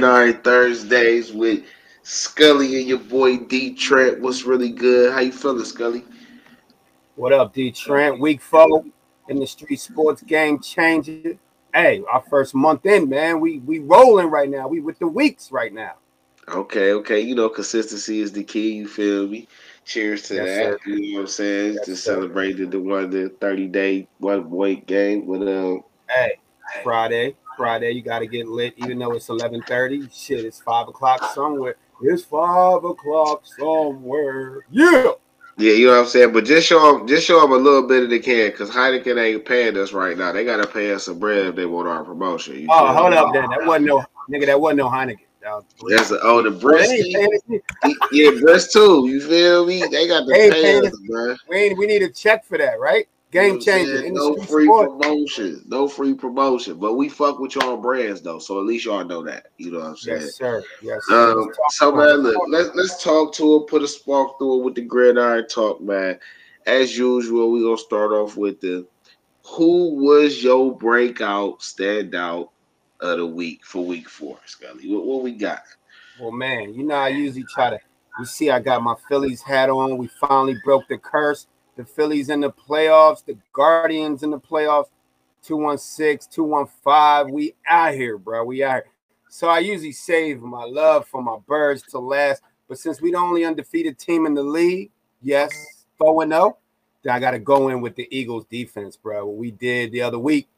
What's really, really good? Gridiron Thursdays with Scully and your boy D Trent. What's really good? How you feeling, Scully? What up, D Trent? Week four in the street sports game changer. Hey, our first month in, man. We we rolling right now. We with the weeks right now. Okay, okay. You know, consistency is the key. You feel me? Cheers to yes, that. Sir. You know what I'm saying? Yes, Just celebrated the one the 30 day one week game with um. Hey, Friday. Friday, you got to get lit, even though it's 11:30. Shit, it's five o'clock somewhere. It's five o'clock somewhere. Yeah. Yeah, you know what I'm saying, but just show them, just show them a little bit of the can, because Heineken ain't paying us right now. They gotta pay us some bread if they want our promotion. You oh, hold up, then that wasn't no nigga. That wasn't no Heineken. That's a, oh the breast. yeah, breast too. You feel me? They got the pay us, bro. We, we need a check for that, right? Game changer. No free sport. promotion. No free promotion. But we fuck with y'all brands though. So at least y'all know that. You know what I'm saying? Yes, sir. Yes, sir. Um, so man, look, let's let's talk to it, put a spark through it with the gridiron talk, man. As usual, we're gonna start off with the who was your breakout standout of the week for week four, Scully? What, what we got? Well, man, you know I usually try to you see I got my Phillies hat on. We finally broke the curse the Phillies in the playoffs, the Guardians in the playoffs, 216, 215. We out here, bro. We out here. So I usually save my love for my birds to last. But since we the only undefeated team in the league, yes, 4 0, then I got to go in with the Eagles defense, bro. What we did the other week.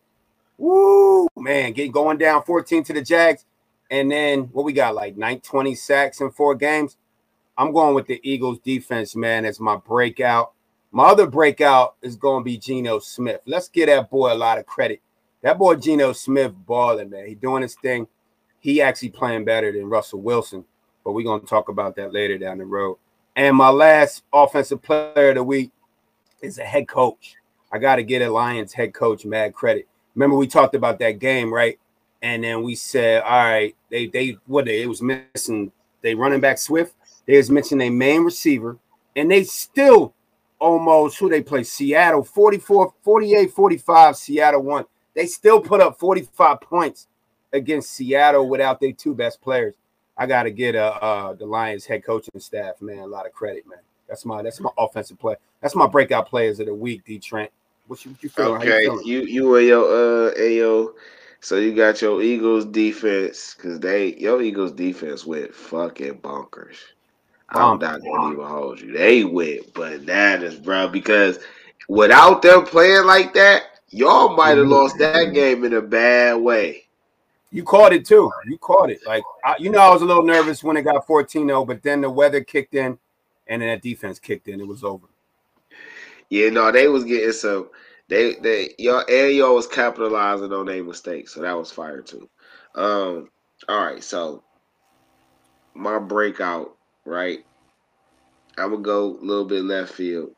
Woo, man, get going down 14 to the Jags. And then what we got, like 9, 20 sacks in four games. I'm going with the Eagles defense, man, as my breakout. My other breakout is going to be Geno Smith. Let's give that boy a lot of credit. That boy Geno Smith balling, man. He doing his thing. He actually playing better than Russell Wilson, but we're going to talk about that later down the road. And my last offensive player of the week is a head coach. I got to get a Lions head coach mad credit. Remember we talked about that game, right? And then we said, all right, they they what they it was missing. They running back Swift. They was missing a main receiver, and they still almost who they play Seattle 44 48 45 Seattle won. They still put up 45 points against Seattle without their two best players. I got to get uh, uh, the Lions head coaching staff, man, a lot of credit, man. That's my that's my offensive play. That's my breakout players of the week, D Trent. What you, what you feeling? Okay, you, feeling? you you and your uh Ayo. So you got your Eagles defense because they your Eagles defense went fucking bonkers. I'm not gonna even hold you. They went bananas, bro. Because without them playing like that, y'all might have lost that mm-hmm. game in a bad way. You caught it too. You caught it. Like I, you know, I was a little nervous when it got 14-0, but then the weather kicked in, and then that defense kicked in. It was over. Yeah, no, they was getting some. They they y'all and y'all was capitalizing on their mistakes, so that was fire too. Um, all right, so my breakout right? I would go a little bit left field.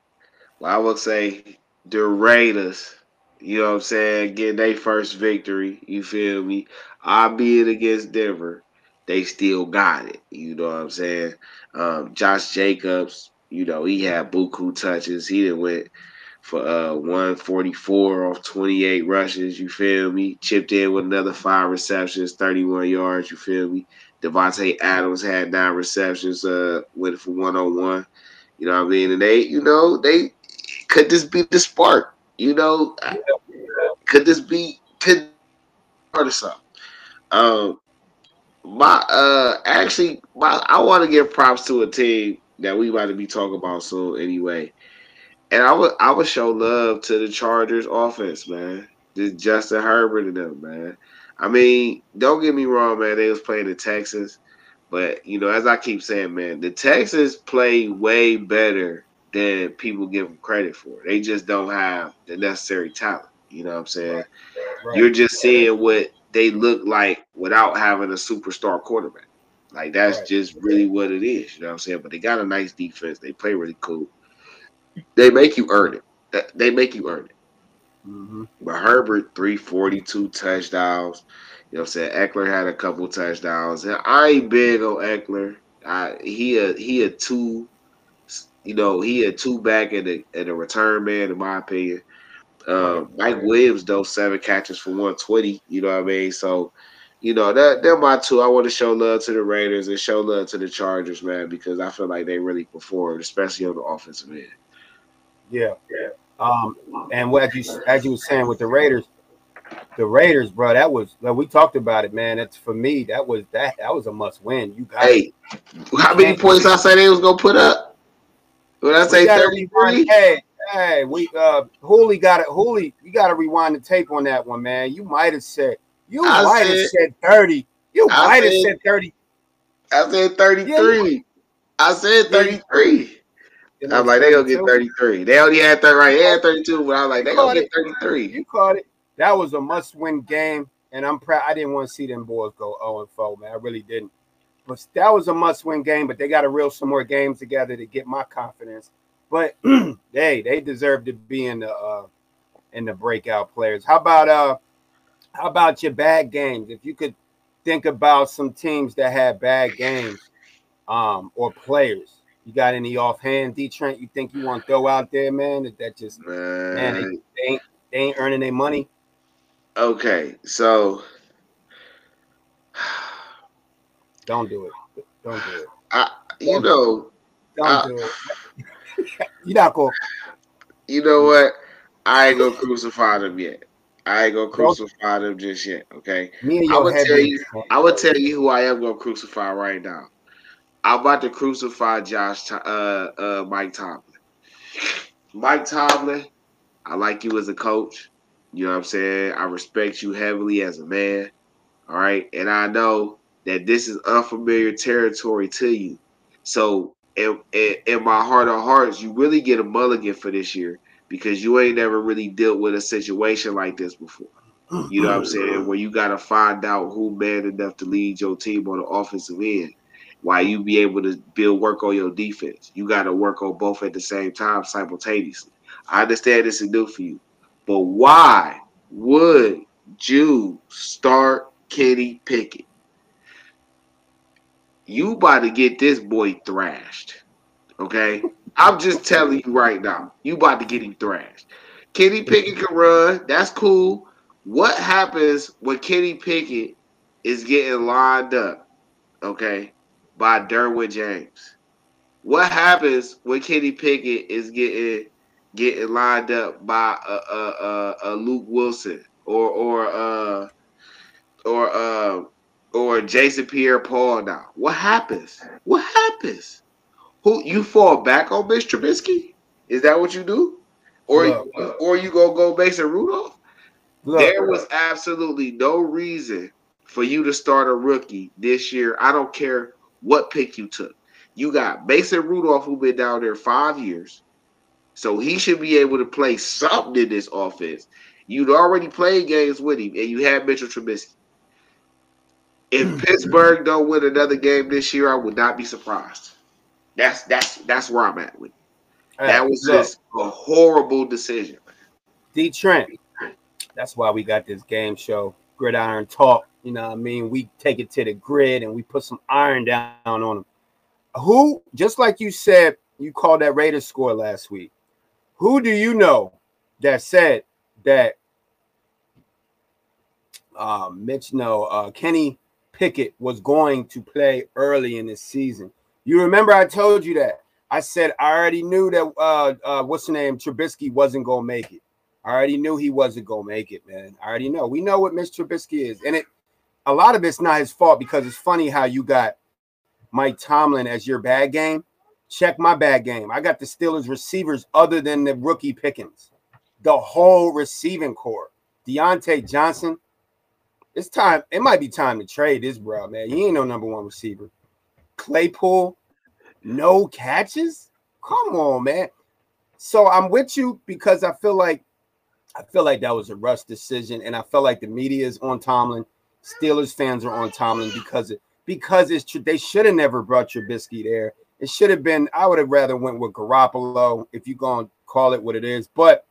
Well, I would say the Raiders, you know what I'm saying, getting their first victory. You feel me? Albeit against Denver, they still got it. You know what I'm saying? Um, Josh Jacobs, you know, he had buku touches. He didn't went for uh 144 off 28 rushes. You feel me? Chipped in with another five receptions, 31 yards. You feel me? Davante Adams had nine receptions, uh, went for one on one. You know what I mean? And they, you know, they could this be the spark? You know, could this be could or something? Um, my uh, actually, my I want to give props to a team that we about to be talking about soon anyway. And I would I would show love to the Chargers offense, man. Just Justin Herbert and them, man. I mean, don't get me wrong, man. They was playing the Texans, but you know, as I keep saying, man, the Texans play way better than people give them credit for. They just don't have the necessary talent. You know what I'm saying? Right. Right. You're just seeing what they look like without having a superstar quarterback. Like that's right. just really what it is. You know what I'm saying? But they got a nice defense. They play really cool. They make you earn it. They make you earn it. Mm-hmm. But Herbert, 342 touchdowns. You know what I'm saying? Ekeler had a couple touchdowns. And I ain't big on Ekeler. I, he a he a two, you know, he a two back and a, and a return man, in my opinion. Um, Mike Williams though seven catches for one twenty. You know what I mean? So, you know that they're my two. I want to show love to the Raiders and show love to the Chargers, man, because I feel like they really performed, especially on the offensive end. Yeah, yeah. Um, and what you as you were saying with the Raiders, the Raiders, bro, that was well, we talked about it, man. That's for me. That was that that was a must win. You got hey, it. how many points I said they was gonna put up? When I say thirty three, hey, hey, we uh, Hooley got it. Hooley, you got to rewind the tape on that one, man. You might have said you might have said thirty. You might have said thirty. I said thirty three. Yeah. I said thirty three. I'm like, they gonna get 33. They only had 30 right. They had 32, but I was like, they gonna get 33. You caught it. That was a must-win game, and I'm proud. I didn't want to see them boys go 0 and 4, man. I really didn't. But that was a must-win game. But they got to reel some more games together to get my confidence. But hey, they deserve to be in the uh, in the breakout players. How about uh, how about your bad games? If you could think about some teams that had bad games, um, or players you got any offhand, D Trent? You think you want to throw out there, man? That, that just man, man they, they, ain't they ain't earning their money. Okay, so don't do it. Don't do it. I, you don't know, don't I, do it. You're not going. You know what? I ain't gonna crucify them yet. I ain't gonna crucify them just yet. Okay. Me and I would tell you. I would tell you who I am gonna crucify right now. I'm about to crucify Josh, uh, uh, Mike Tomlin. Mike Tomlin, I like you as a coach. You know what I'm saying? I respect you heavily as a man. All right. And I know that this is unfamiliar territory to you. So, in, in, in my heart of hearts, you really get a mulligan for this year because you ain't never really dealt with a situation like this before. You know what I'm saying? Where you got to find out who man enough to lead your team on the offensive end while you be able to build work on your defense. You got to work on both at the same time simultaneously. I understand this is new for you, but why would you start Kenny Pickett? You about to get this boy thrashed. Okay? I'm just telling you right now. You about to get him thrashed. Kenny Pickett can run. That's cool. What happens when Kenny Pickett is getting lined up? Okay by Derwin James. What happens when Kenny Pickett is getting getting lined up by a, a, a, a Luke Wilson or or uh or uh or Jason Pierre-Paul now? What happens? What happens? Who you fall back on Mitch Trubisky? Is that what you do? Or look, or you gonna go Mason Rudolph? Look, there was absolutely no reason for you to start a rookie this year. I don't care what pick you took. You got Mason Rudolph, who been down there five years, so he should be able to play something in this offense. You'd already played games with him, and you had Mitchell Trubisky. If hmm. Pittsburgh don't win another game this year, I would not be surprised. That's that's that's where I'm at with. that was just a horrible decision. D Trent. That's why we got this game show, Gridiron Talk. You know I mean? We take it to the grid and we put some iron down on them. Who, just like you said, you called that Raiders score last week. Who do you know that said that uh, Mitch, no, uh, Kenny Pickett was going to play early in this season? You remember I told you that. I said I already knew that uh, uh what's the name Trubisky wasn't gonna make it. I already knew he wasn't gonna make it, man. I already know. We know what Mitch Trubisky is, and it a lot of it's not his fault because it's funny how you got Mike Tomlin as your bad game. Check my bad game. I got the Steelers receivers other than the rookie Pickens, the whole receiving corps. Diontae Johnson. It's time. It might be time to trade this bro, man. He ain't no number one receiver. Claypool, no catches. Come on, man. So I'm with you because I feel like I feel like that was a rush decision, and I felt like the media is on Tomlin. Steelers fans are on Tomlin because it because it's true. they should have never brought Trubisky there. It should have been. I would have rather went with Garoppolo if you're gonna call it what it is. But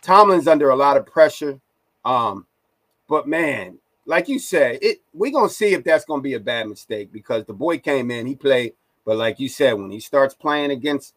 Tomlin's under a lot of pressure. Um, but man, like you said, it we're gonna see if that's gonna be a bad mistake because the boy came in, he played, but like you said, when he starts playing against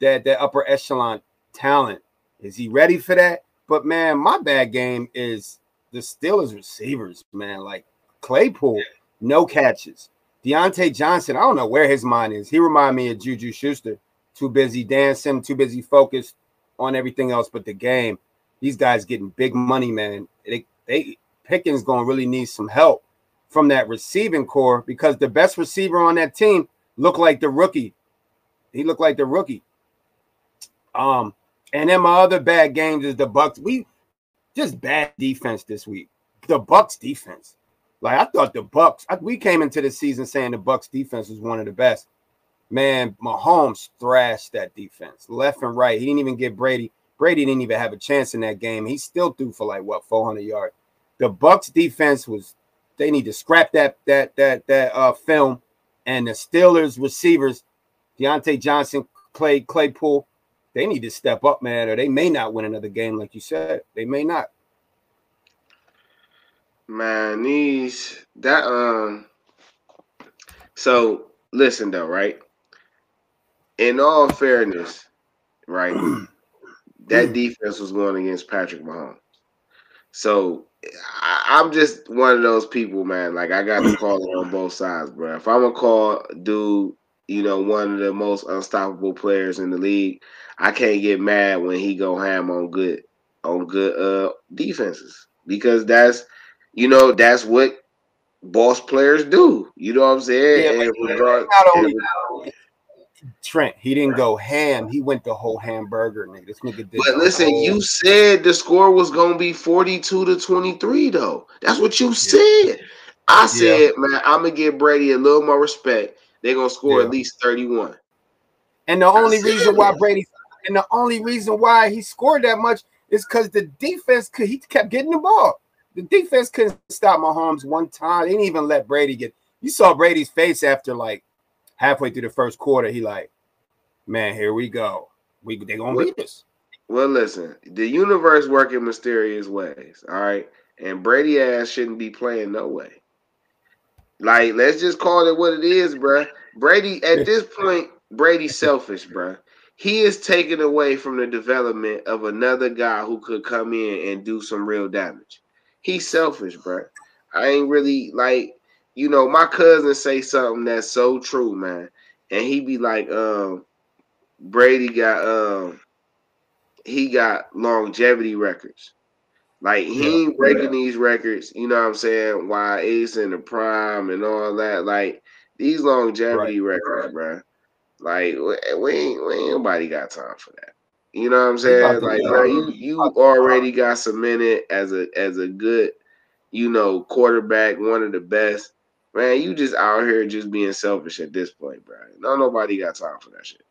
that that upper echelon talent, is he ready for that? But man, my bad game is the Steelers receivers, man. Like Claypool, no catches. Diontae Johnson, I don't know where his mind is. He remind me of Juju Schuster. Too busy dancing, too busy focused on everything else but the game. These guys getting big money, man. They, they Pickens gonna really need some help from that receiving corps because the best receiver on that team looked like the rookie. He looked like the rookie. Um, and then my other bad games is the Bucks. We just bad defense this week. The Bucks defense. Like I thought the Bucks, I, we came into the season saying the Bucks defense was one of the best. Man, Mahomes thrashed that defense left and right. He didn't even get Brady. Brady didn't even have a chance in that game. He still threw for like what 400 yards. The Bucks defense was they need to scrap that that that that uh film and the Steelers receivers, Diontae Johnson, Clay Claypool, they need to step up, man, or they may not win another game, like you said. They may not. Man, these that um. So listen though, right? In all fairness, right? that defense was going against Patrick Mahomes. So I, am just one of those people, man. Like I got to call it on both sides, bro. If I'm gonna call dude, you know, one of the most unstoppable players in the league, I can't get mad when he go ham on good on good uh defenses because that's you know that's what boss players do. You know what I'm saying? Yeah, regard, not only Trent, he didn't go ham. He went the whole hamburger, nigga. This nigga did. But listen, whole... you said the score was gonna be 42 to 23, though. That's what you yeah. said. I said, yeah. man, I'm gonna give Brady a little more respect. They're gonna score yeah. at least 31. And the only reason why Brady and the only reason why he scored that much is because the defense could he kept getting the ball. The defense couldn't stop Mahomes one time. They didn't even let Brady get. You saw Brady's face after like halfway through the first quarter. He like, man, here we go. We they gonna well, beat us. Well, listen, the universe work in mysterious ways. All right, and Brady ass shouldn't be playing no way. Like, let's just call it what it is, bruh. Brady at this point, Brady's selfish, bruh he is taken away from the development of another guy who could come in and do some real damage. He's selfish, bro. I ain't really like, you know, my cousin say something that's so true, man. And he be like, um, Brady got um he got longevity records. Like he ain't breaking yeah. these records, you know what I'm saying? Why Ace in the prime and all that. Like these longevity right. records, bro. Like we ain't, we ain't nobody got time for that. You know what I'm saying? Like, bro, you you already got cemented as a as a good, you know, quarterback, one of the best. Man, you just out here just being selfish at this point, bro. No, nobody got time for that shit.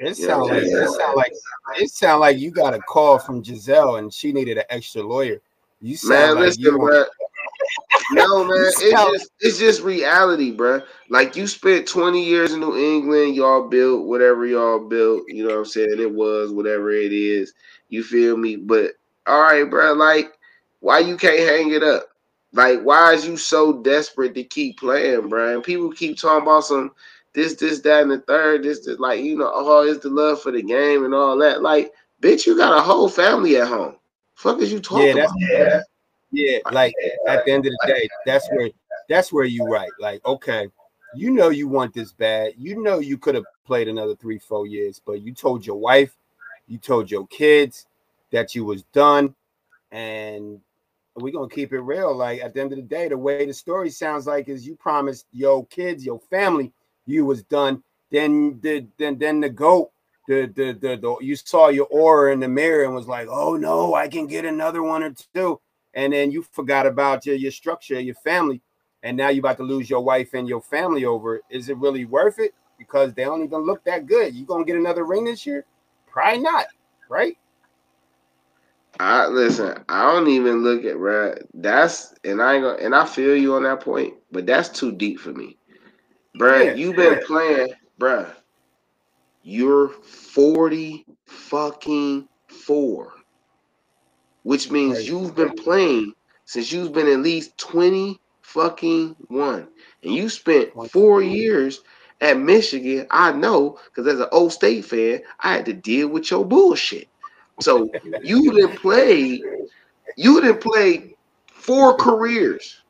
It sound like it sound like it sound like you got a call from Gisele and she needed an extra lawyer. You sound man, like listen, you no, man, it's just it's just reality, bro. Like you spent 20 years in New England, y'all built whatever y'all built, you know what I'm saying? It was whatever it is. You feel me? But all right, bro, like why you can't hang it up? Like, why is you so desperate to keep playing, bro? And people keep talking about some this, this, that, and the third, this, this, like, you know, oh, it's the love for the game and all that. Like, bitch, you got a whole family at home. Fuck is you talking yeah, about? Yeah. Yeah, like at the end of the day, that's where that's where you right. Like, okay, you know you want this bad. You know you could have played another three, four years, but you told your wife, you told your kids that you was done, and we're gonna keep it real. Like at the end of the day, the way the story sounds like is you promised your kids, your family, you was done. Then the then then the goat, the the the, the you saw your aura in the mirror and was like, oh no, I can get another one or two and then you forgot about your, your structure, your family, and now you're about to lose your wife and your family over. Is it really worth it? Because they don't even look that good. You gonna get another ring this year? Probably not, right? I listen. I don't even look at right. That's and I ain't gonna, and I feel you on that point, but that's too deep for me, bruh. Yeah, you've been yeah. playing, bruh. You're forty fucking four which means right. you've been playing since you've been at least 20 fucking one. And you spent four years at Michigan. I know because as an Ohio State fan, I had to deal with your bullshit. So you didn't play, you didn't play four careers.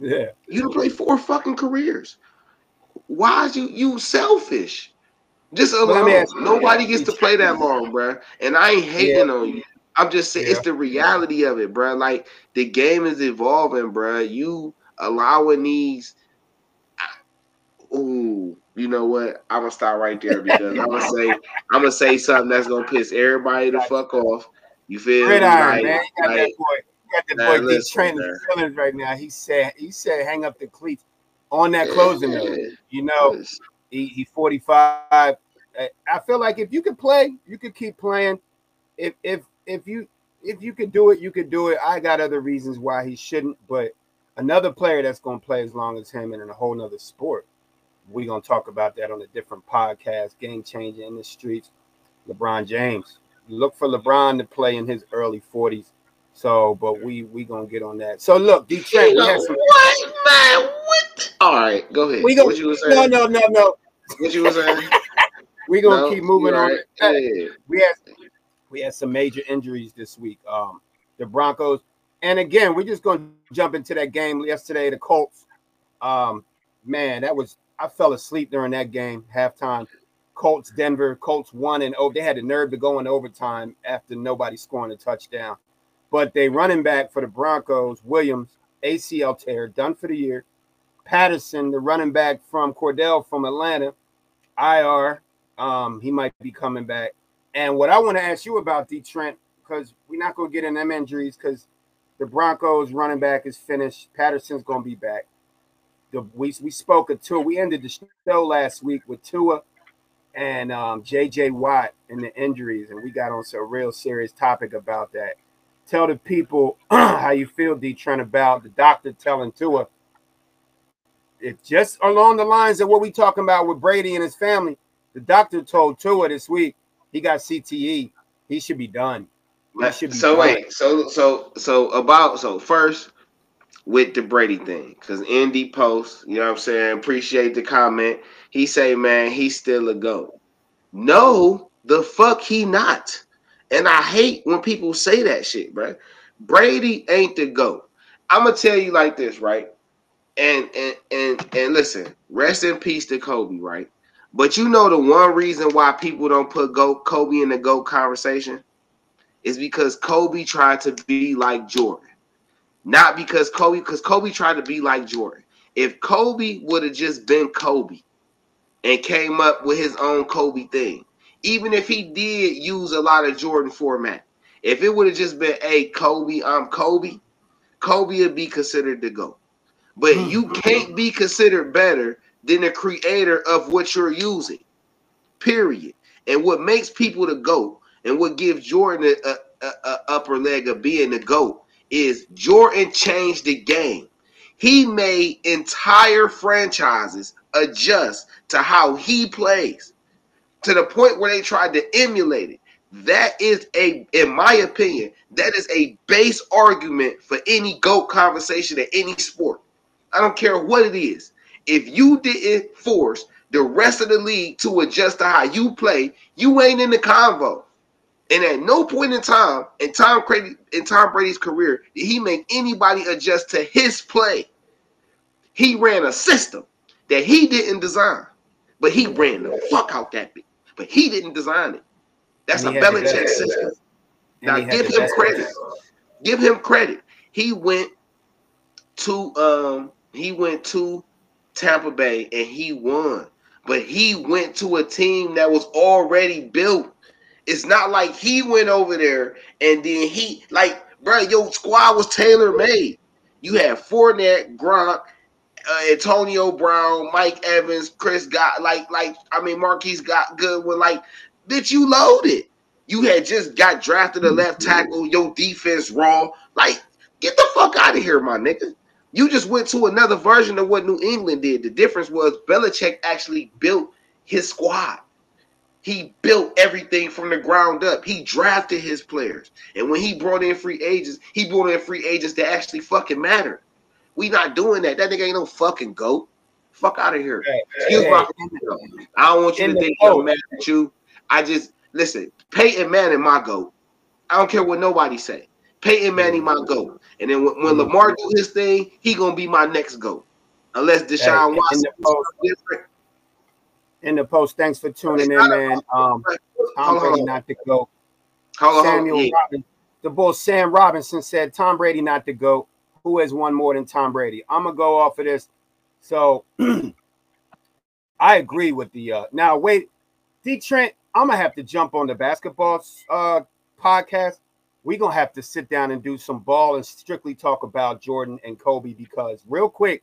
Yeah. You didn't play four fucking careers. Why is you you selfish? Just alone. Nobody gets to play that long, bro. And I ain't hating yeah. on you. I'm just saying yeah. it's the reality of it, bro. Like the game is evolving, bro. You allowing these. Ooh, you know what? I'm gonna stop right there because I'm gonna say I'm gonna say something that's gonna piss everybody the fuck off. You feel Red Iron, like, man. You got like, that boy. You got that boy listen, training right now. He said he said hang up the cleats on that closing yeah. note. You know, he, he 45. Eh, I feel like if you could play, you could keep playing. If if if you if you could do it, you could do it. I got other reasons why he shouldn't, but another player that's going to play as long as him and in a whole nother sport. We're going to talk about that on a different podcast, game changer in the streets. LeBron James. Look for LeBron to play in his early 40s. So, but we we gonna get on that. So look, D Trent. What man? Right, go ahead. We gonna, what you was saying? No, no, no, no. What you was saying? we gonna no, keep moving on. Right. We had we had some major injuries this week. Um, the Broncos, and again, we're just going to jump into that game yesterday. The Colts, um, man, that was I fell asleep during that game halftime. Colts, Denver, Colts won and oh, they had the nerve to go in overtime after nobody scoring a touchdown. But they running back for the Broncos, Williams, ACL tear, done for the year. Patterson, the running back from Cordarrelle from Atlanta, IR. Um, he might be coming back. And what I want to ask you about D Trent, because we're not going to get in them injuries because the Broncos running back is finished. Patterson's going to be back. The, we, we spoke of Tua. We ended the show last week with Tua and um, JJ Watt and the injuries, and we got on a real serious topic about that. Tell the people how you feel, D Trent, about the doctor telling Tua. It's just along the lines of what we talking about with Brady and his family. The doctor told Tua this week he got CTE. He should be done. He should be so done. wait, so so so about so first with the Brady thing, because Indy Post, you know what I'm saying, appreciate the comment. He say, man, he's still a go. No, the fuck he not. And I hate when people say that shit, bro. Brady ain't the go. I'm gonna tell you like this, right? And and and and listen, rest in peace to Kobe, right? But you know the one reason why people don't put go Kobe in the GOAT conversation is because Kobe tried to be like Jordan. Not because Kobe, because Kobe tried to be like Jordan. If Kobe would have just been Kobe and came up with his own Kobe thing, even if he did use a lot of Jordan format, if it would have just been, hey, Kobe, I'm Kobe, Kobe would be considered the GOAT. But mm, you can't be considered better than the creator of what you're using. Period. And what makes people the GOAT and what gives Jordan a, a, a upper leg of being the GOAT is Jordan changed the game. He made entire franchises adjust to how he plays to the point where they tried to emulate it. That is a, in my opinion, that is a base argument for any GOAT conversation in any sport. I don't care what it is if you didn't force the rest of the league to adjust to how you play, you ain't in the convo. And at no point in time in Tom Brady in Tom Brady's career did he make anybody adjust to his play. He ran a system that he didn't design, but he ran the fuck out that bit. But he didn't design it. That's a Belichick system. Now give him credit. Give him credit. He went to um he went to Tampa Bay and he won. But he went to a team that was already built. It's not like he went over there and then he like, bro, your squad was tailor made. You had Fournette, Gronk, uh, Antonio Brown, Mike Evans, Chris got like like I mean Marquise got good with like bitch you loaded. You had just got drafted a left tackle, your defense raw. Like, get the fuck out of here, my nigga. You just went to another version of what New England did. The difference was Belichick actually built his squad. He built everything from the ground up. He drafted his players. And when he brought in free agents, he brought in free agents that actually fucking matter. We not doing that. That nigga ain't no fucking goat. Fuck out of here. Hey, Excuse hey, my I don't want you to think I'm mad at you. I just listen, Peyton Manning, my goat. I don't care what nobody say. Peyton Manning my goat, and then when, when mm-hmm. Lamar do his thing, he gonna be my next goat, unless Deshaun hey, Watson in the, post, different. in the post, thanks for tuning in, man. Um, Tom Brady not the goat. Hold Samuel yeah. Robinson, the bull Sam Robinson said Tom Brady not the goat. Who has won more than Tom Brady? I'm gonna go off of this. So I agree with the uh now wait, D Trent, I'm gonna have to jump on the basketball uh podcast we're gonna have to sit down and do some ball and strictly talk about Jordan and Kobe because real quick,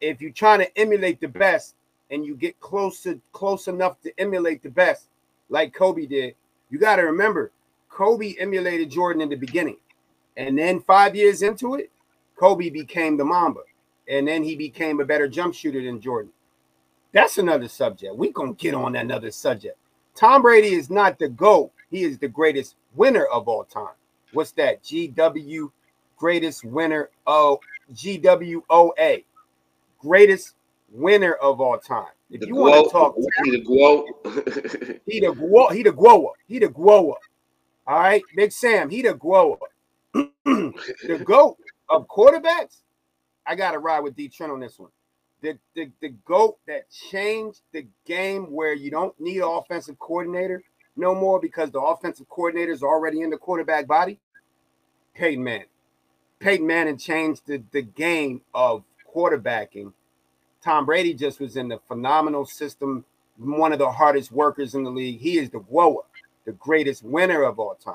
if you're trying to emulate the best and you get close to close enough to emulate the best, like Kobe did, you got to remember Kobe emulated Jordan in the beginning, and then five years into it, Kobe became the Mamba, and then he became a better jump shooter than Jordan. That's another subject. We gonna get on another subject. Tom Brady is not the GOAT. He is the greatest winner of all time. What's that? GW greatest winner of GWOA. Greatest winner of all time. If the you want to talk, he the guo. he the guo. He the guoa. He the guoa. All right, Big Sam. He the guoa. the goat of quarterbacks. I got to ride with D Trent on this one. The, the the goat that changed the game where you don't need an offensive coordinator no more because the offensive coordinator is already in the quarterback body. Peyton Manning. Peyton Manning changed the, the game of quarterbacking. Tom Brady just was in the phenomenal system, one of the hardest workers in the league. He is the grower, the greatest winner of all time.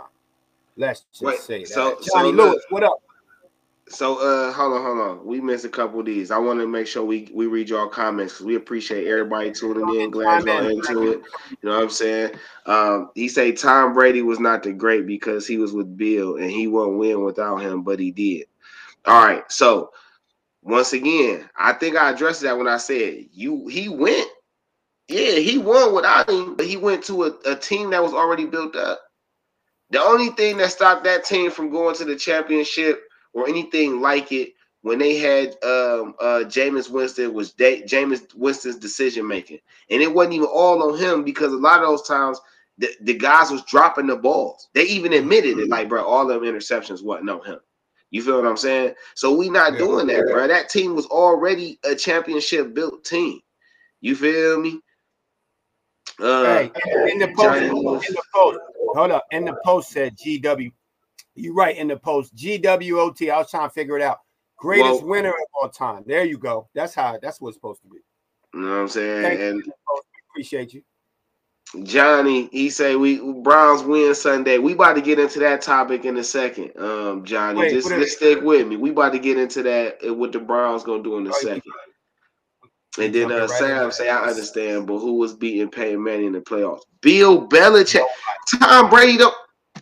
Let's just Wait, say that. So, Johnny so Lewis, what up? So uh hold on, hold on. We missed a couple of these. I want to make sure we we read your comments because we appreciate everybody tuning in. Glad y'all into it. You know what I'm saying? Um, he say Tom Brady was not the great because he was with Bill and he won't win without him, but he did. All right. So once again, I think I addressed that when I said you he went. Yeah, he won without him, but he went to a, a team that was already built up. The only thing that stopped that team from going to the championship or anything like it when they had um, uh, Jameis Winston was da- Jameis Winston's decision making, and it wasn't even all on him because a lot of those times the, the guys was dropping the balls. They even admitted it, like bro, all them interceptions wasn't on him. You feel what I'm saying? So we not yeah, doing that, bro. That team was already a championship built team. You feel me? Uh, hey, in the post, in the post, hold up. In the post said GW you're right in the post. GWOT. I was trying to figure it out. Greatest well, winner of all time. There you go. That's how. That's what it's supposed to be. You know what I'm saying? Thank and you. appreciate you. Johnny, he say we Browns win Sunday. We about to get into that topic in a second. Um, Johnny, Wait, just, just stick with me. We about to get into that and what the Browns gonna do in a oh, second. And then uh, Sam say, I understand, but who was beating Peyton Manning in the playoffs? Bill Belichick. Tom Brady don't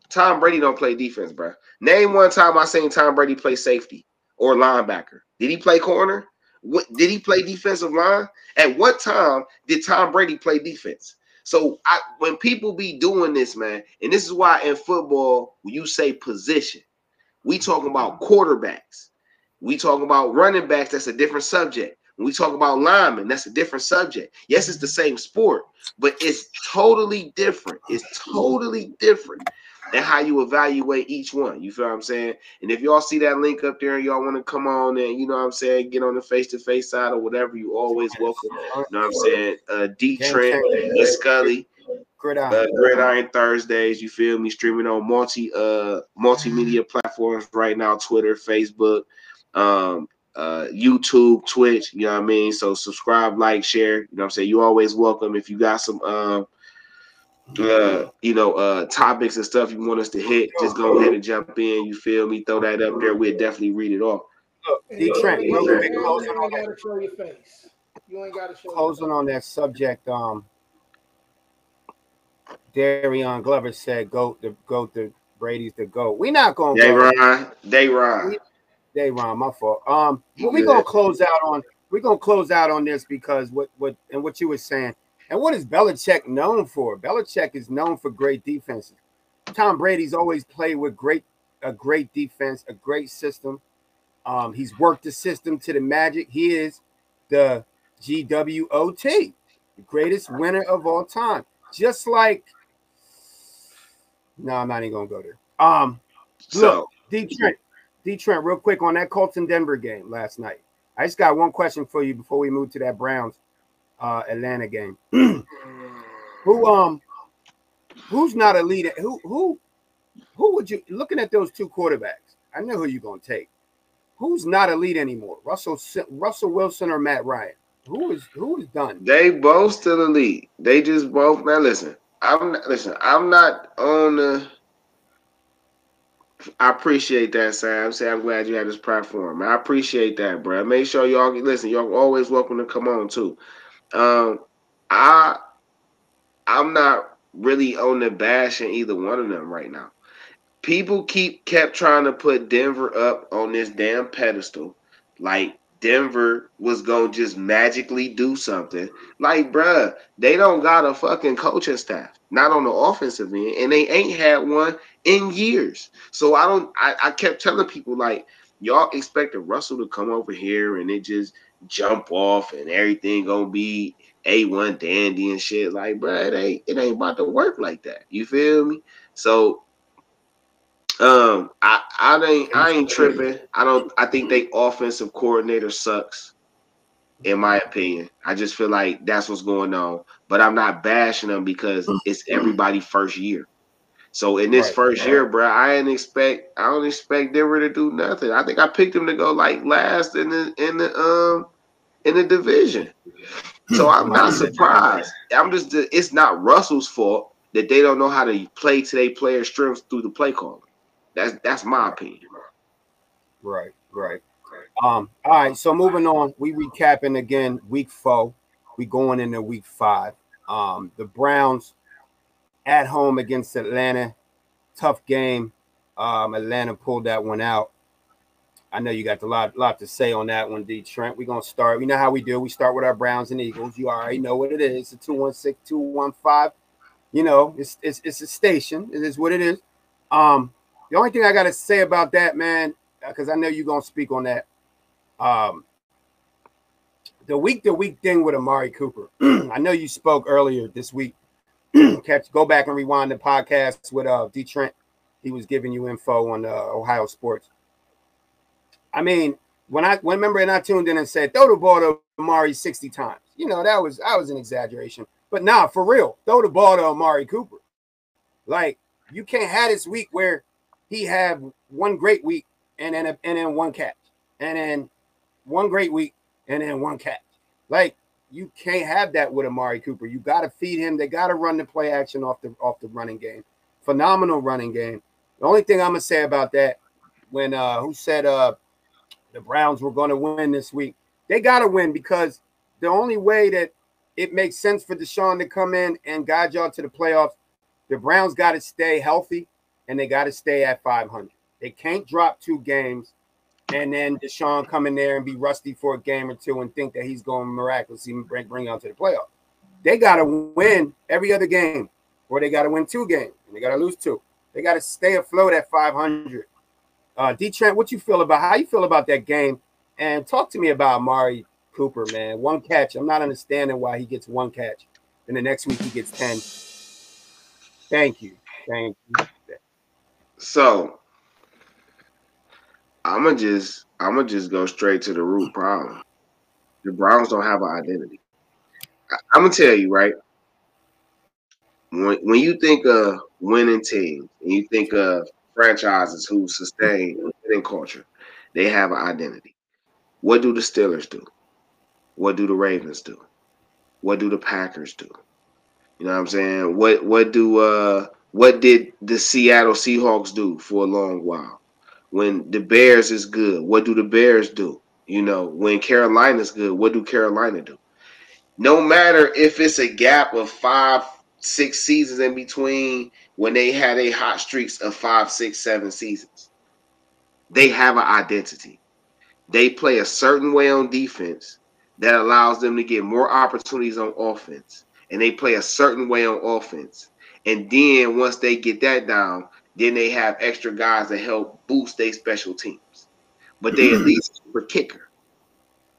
Tom Brady don't play defense, bro. Name one time I seen Tom Brady play safety or linebacker. Did he play corner? What did he play defensive line? At what time did Tom Brady play defense? So I, when people be doing this, man, and this is why in football when you say position, we talking about quarterbacks. We talk about running backs. That's a different subject. When we talk about linemen, that's a different subject. Yes, it's the same sport, but it's totally different. It's totally different and how you evaluate each one. You feel what I'm saying? And if y'all see that link up there and y'all want to come on and you know what I'm saying, get on the face to face side or whatever, you always welcome. You know what I'm saying? Uh D Trent and Scully. Gridiron. Uh, Gridiron Thursdays, you feel me? Streaming on multi uh multimedia platforms right now, Twitter, Facebook, um, uh, YouTube, Twitch, you know what I mean? So subscribe, like, share, you know what I'm saying? You always welcome if you got some um uh, you know, uh, topics and stuff you want us to hit, just go ahead and jump in. You feel me? Throw that up there. We'll definitely read it off. Look, D Trent, real quick, closing on that. Show your face. You ain't got to show. Closing on that subject, um, Darion Glover said, "Go the go the Brady's the go." We not gonna. They go. run. They run. They run. My fault. Um, but we gonna close out on. We're gonna close out on this because what what and what you were saying and what is Belichick known for? Belichick is known for great defenses. Tom Brady's always played with great a great defense, a great system. Um, he's worked the system to the magic. He is the GWOT, the greatest winner of all time. Just like No, I'm not even gonna go there. Um, So look, D Trent, D Trent, real quick on that Colts and Denver game last night. I just got one question for you before we move to that Browns uh Atlanta game. who um who's not a leader? Who who who would you looking at those two quarterbacks? I know who you're gonna take. Who's not elite anymore? Russell Russell Wilson or Matt Ryan? Who is who is done? they both still elite. They just both man. Listen, I'm not, listen. I'm not on the. I appreciate that, Sam. Say I'm glad you had this platform. I appreciate that, bro. Make sure y'all listen. Y'all always welcome to come on too. Um, I I'm not really on the bashing either one of them right now. People keep kept trying to put Denver up on this damn pedestal, like Denver was gonna just magically do something. Like, bruh, they don't got a fucking coaching staff, not on the offensive end, and they ain't had one in years. So I don't. I, I kept telling people like, y'all expected Russell to come over here and it just jump off and everything gonna be a one dandy and shit. Like, bruh, it ain't it ain't about to work like that. You feel me? So um, I I ain't I ain't tripping. I don't. I think they offensive coordinator sucks, in my opinion. I just feel like that's what's going on. But I'm not bashing them because it's everybody first year. So in this Right, first right. year, bro, I didn't expect I don't expect Denver to do nothing. I think I picked them to go like last in the in the um in the division. So I'm not surprised. I'm just it's not Russell's fault that they don't know how to play to their players' strengths through the play calling. That's that's my opinion. Bro. Right, right. Um, all right, so moving on, we recapping again week four. We going into week five. Um, the Browns at home against Atlanta. Tough game. Um, Atlanta pulled that one out. I know you got a lot, lot to say on that one, D Trent. We're gonna start. You know how we do. We start with our Browns and Eagles. You already know what it is. It's a 216, 215. You know, it's it's it's a station. It is what it is. Um, the only thing I gotta say about that, man, because I know you're gonna speak on that. Um, the week to week thing with Amari Cooper. I know you spoke earlier this week. Catch, go back and rewind the podcast with uh D Trent. He was giving you info on uh, Ohio sports. I mean, when I when remember and I tuned in and said throw the ball to Amari 60 times. You know, that was that was an exaggeration. But nah, for real, throw the ball to Amari Cooper. Like you can't have this week where he have one great week and then and then one catch, and then one great week and then one catch. Like you can't have that with Amari Cooper. You got to feed him. They got to run the play action off the off the running game. Phenomenal running game. The only thing I'm gonna say about that, when uh who said uh the Browns were to win this week, they got to win because the only way that it makes sense for Deshaun to come in and guide y'all to the playoffs, the Browns got to stay healthy and they got to stay at 500. They can't drop two games and then Deshaun come in there and be rusty for a game or two and think that he's going to miraculously bring, bring y'all to the playoff. They got to win every other game or they got to win two games and they got to lose two. They got to stay afloat at 500. Uh, D Trent, what you feel about how you feel about that game? And talk to me about Amari Cooper, man. One catch. I'm not understanding why he gets one catch, and the next week he gets ten. Thank you, thank you. So I'ma just I'ma just go straight to the root problem. The Browns don't have an identity. I, I'm gonna tell you, right? When when you think of winning teams and you think of franchises who sustain winning culture, they have an identity. What do the Steelers do? What do the Ravens do? What do the Packers do? You know what I'm saying? What what do uh what did the Seattle Seahawks do for a long while? When the Bears is good, what do the Bears do? You know, when Carolina's good, what do Carolina do? No matter if it's a gap of five, six seasons in between when they had a hot streaks of five, six, seven seasons, they have an identity. They play a certain way on defense that allows them to get more opportunities on offense. And they play a certain way on offense. And then once they get that down, then they have extra guys to help boost their special teams. But they at least keep a kicker.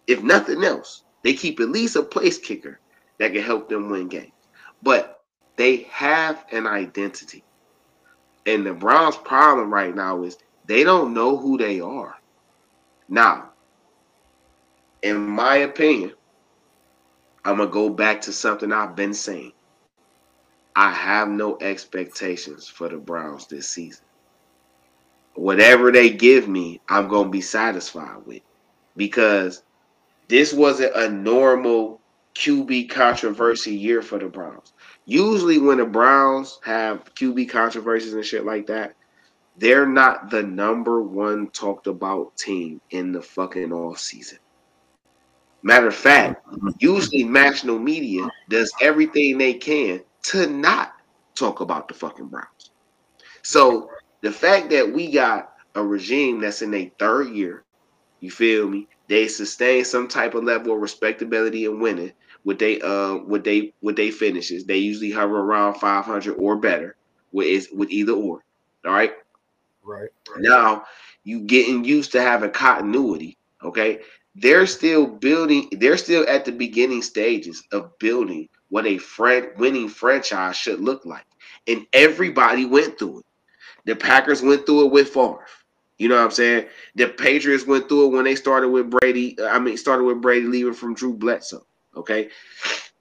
If nothing else, they keep at least a place kicker that can help them win games. But they have an identity. And the Browns' problem right now is they don't know who they are. Now, in my opinion, I'm gonna go back to something I've been saying. I have no expectations for the Browns this season. Whatever they give me, I'm gonna be satisfied with because this wasn't a normal QB controversy year for the Browns. Usually, when the Browns have QB controversies and shit like that, they're not the number one talked about team in the fucking off season. Matter of fact, usually national media does everything they can to not talk about the fucking Browns. So the fact that we got a regime that's in their third year, you feel me? They sustain some type of level of respectability and winning with they uh with they with they finishes. They usually hover around 500 or better with is with either or. All right. Right. Right. Now you getting used to having continuity. Okay. They're still building, they're still at the beginning stages of building what a winning franchise should look like. And everybody went through it. The Packers went through it with Favre. You know what I'm saying? The Patriots went through it when they started with Brady. Uh, I mean, started with Brady leaving from Drew Bledsoe. Okay.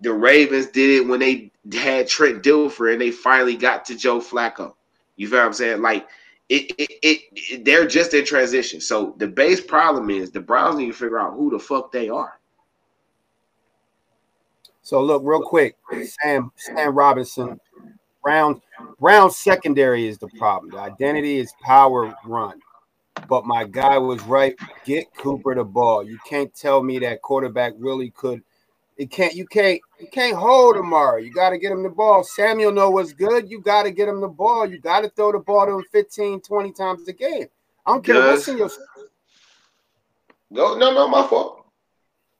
The Ravens did it when they had Trent Dilfer and they finally got to Joe Flacco. You feel what I'm saying? Like it, it, it, it, they're just in transition. So the base problem is the Browns need to figure out who the fuck they are. So look, real quick, Sam Sam Robinson, Brown Brown secondary is the problem. The identity is power run. But my guy was right. Get Cooper the ball. You can't tell me that quarterback really could it can't you can't you can't hold Amari. You got to get him the ball. Samuel know what's good. You got to get him the ball. You got to throw the ball to him 15, 20 times a game. I don't care what's in your No, no, no, my fault.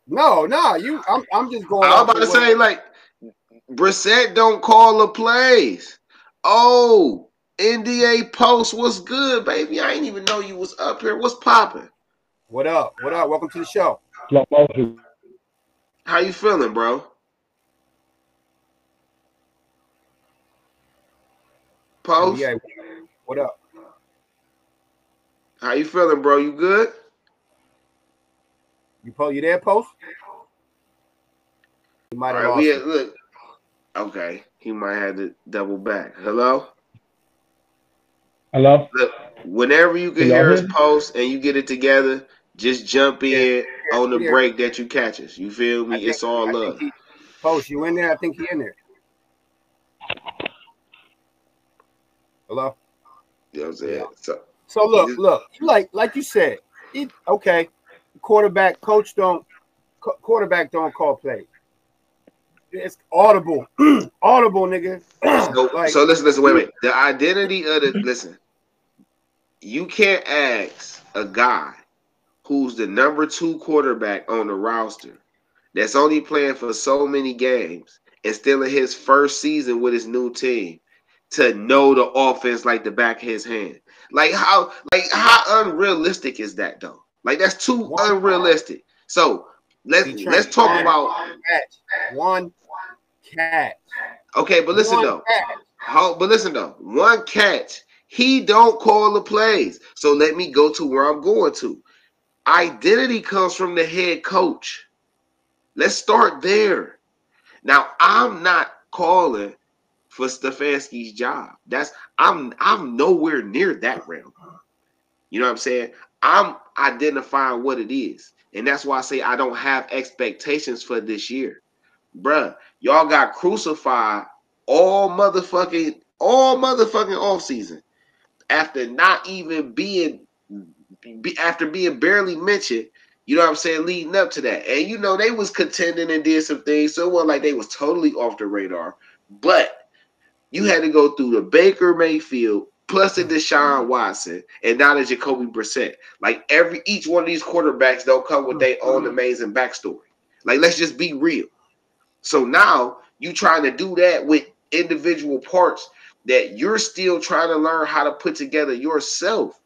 No, no, you I'm I'm just going. I'm about to say, like, Brissett don't call the plays. Oh, NDA post what's good, baby. I ain't even know you was up here. What's popping? What up? What up? Welcome to the show. How you feeling, bro? Oh, post. Yeah. What up? How you feeling, bro? You good? You post. You there, post? You might have All right, lost. we had, look. Okay, he might have to double back. Hello. Hello? Look, whenever you can Can y'all hear us post and you get it together, just jump in on the yeah. break that you catch us. You feel me? think- It's all I love. he- Post, you in there? I think he in there. Hello. You know what I'm saying? So So look, look, like like you said, it, okay, quarterback coach don't qu- quarterback don't call play. It's audible, audible, nigga. So, Like- so listen, listen, wait, wait. The identity of the listen, you can't ask a guy who's the number two quarterback on the roster that's only playing for so many games and still in his first season with his new team to know the offense like the back of his hand. Like how like how unrealistic is that though? Like that's too One- unrealistic. So let's let's talk catch about catch, one catch. okay, but listen one though. How, but listen though, one catch, he don't call the plays. So let me go to where I'm going to. Identity comes from the head coach. Let's start there. Now, I'm not calling for Stefanski's job. That's I'm I'm nowhere near that realm. You know what I'm saying? I'm identifying what it is. And that's why I say I don't have expectations for this year. Bruh, y'all got crucified all motherfucking all motherfucking off season after not even being be, after being barely mentioned you know what i'm saying leading up to that and you know they was contending and did some things so it wasn't like they was totally off the radar but you had to go through the baker mayfield plus the deshaun watson and now the jacoby brissett like every each one of these quarterbacks don't come with their own mm-hmm. amazing backstory like let's just be real so now you trying to do that with individual parts that you're still trying to learn how to put together yourself.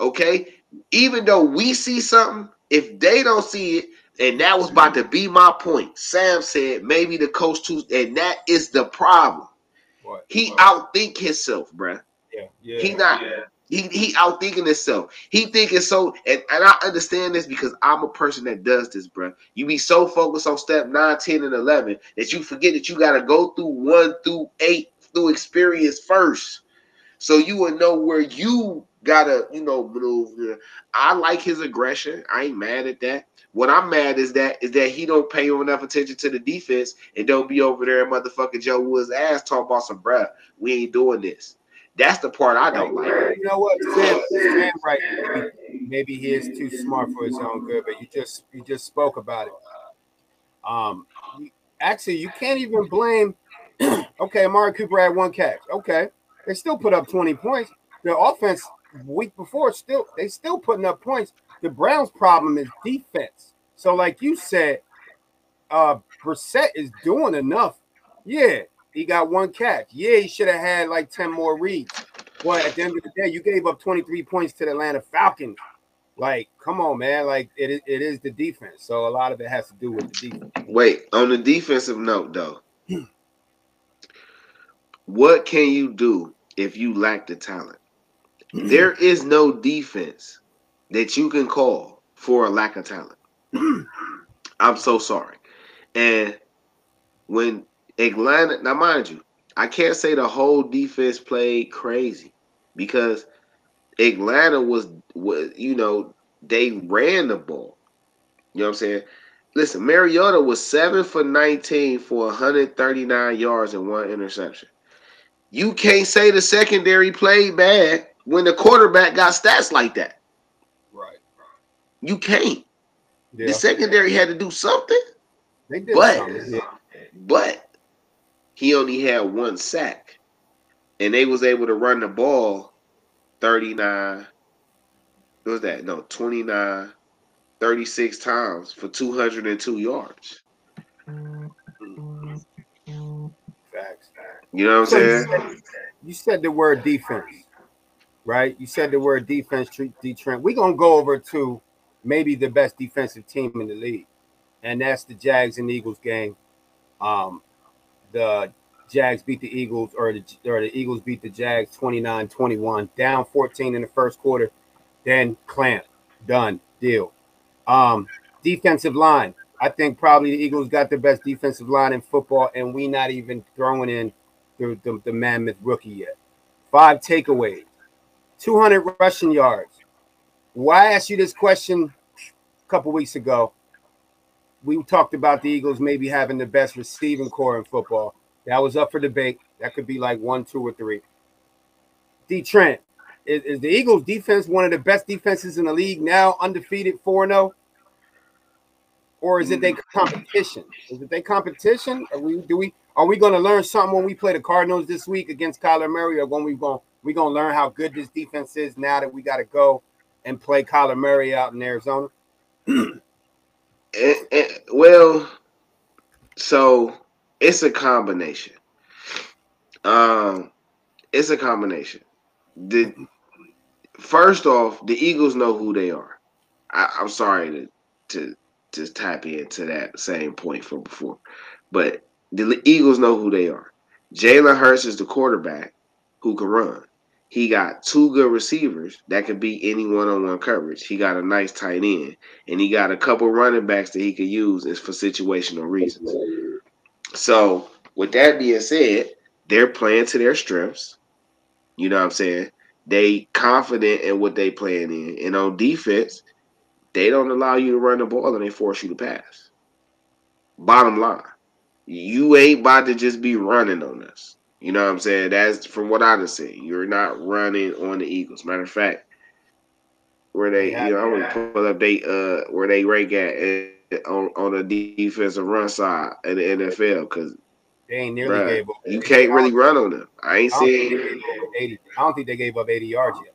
Okay. Even though we see something, if they don't see it, and that was about to be my point. Sam said maybe the coach too, and that is the problem. What? He outthink himself, bruh. Yeah, yeah. He not. He he outthinking himself. He thinking so, and, and I understand this because I'm a person that does this, bro. You be so focused on step 9, 10, and 11 that you forget that you got to go through 1 through 8 through experience first. So you will know where you gotta, you know, maneuver. I like his aggression. I ain't mad at that. What I'm mad is that is that he don't pay enough attention to the defense and don't be over there motherfucking Joe Woods ass talking about some bruh. We ain't doing this. That's the part I don't like. You know what, Sam? Sam right. Maybe, maybe he is too smart for his own good, but you just you just spoke about it. Um, actually, you can't even blame. okay, Amari Cooper had one catch. Okay, they still put up twenty points. The offense week before still they still putting up points. The Browns' problem is defense. So, like you said, uh Brissett is doing enough. Yeah, he got one catch. Yeah, he should have had like 10 more reads. But at the end of the day, you gave up 23 points to the Atlanta Falcons. Like, come on, man. Like, it, it is the defense. So a lot of it has to do with the defense. Wait, on the defensive note, though, what can you do if you lack the talent? there is no defense that you can call for a lack of talent. I'm so sorry. And when Atlanta, now mind you, I can't say the whole defense played crazy because Atlanta was, was you know, they ran the ball. You know what I'm saying? Listen, Mariota was seven for 19 for 139 yards and one interception. You can't say the secondary played bad when the quarterback got stats like that. Right. You can't. Yeah. The secondary had to do something. They did but, something. but he only had one sack. And they was able to run the ball 39. What was that? No, 29, 36 times for 202 yards. Facts. You know what I'm saying? You said, you said, the word defense, right? You said the word defense, D Trent. We're gonna go over to maybe the best defensive team in the league, and that's the Jags and Eagles game. Um, the Jags beat the Eagles, or the, or the Eagles beat the Jags 29 21, down 14 in the first quarter. Then clamp, done, deal. Um, defensive line. I think probably the Eagles got the best defensive line in football, and we not even throwing in the, the, the mammoth rookie yet. Five takeaways, 200 rushing yards. Why I asked you this question a couple weeks ago we talked about the Eagles maybe having the best receiving corps in football. That was up for debate. That could be like one, two, or three. D Trent, is, is the Eagles defense one of the best defenses in the league now, undefeated 4 0? Or is it their competition? Is it their competition? Are we do we are we gonna learn something when we play the Cardinals this week against Kyler Murray, or when we going we gonna learn how good this defense is now that we gotta go and play Kyler Murray out in Arizona? Well, so it's a combination. Um, it's a combination. The first off, the Eagles know who they are. I, am sorry to to to tap into that same point from before, but the Eagles know who they are. Jalen Hurts is the quarterback who can run. He got two good receivers that could beat any one-on-one coverage. He got a nice tight end, and he got a couple running backs that he could use is for situational reasons. So, with that being said, they're playing to their strengths. You know what I'm saying? They confident in what they playing in, and on defense, they don't allow you to run the ball and they force you to pass. Bottom line, you ain't about to just be running on us. You know what I'm saying? That's from what I just see. You're not running on the Eagles. Matter of fact, where they, yeah, you know, I'm gonna pull up they uh where they rank at on on the defensive run side in the NFL because they ain't nearly bruh, gave up. You can't really run on them. I ain't seeing. I don't think they gave up 80 yards yet.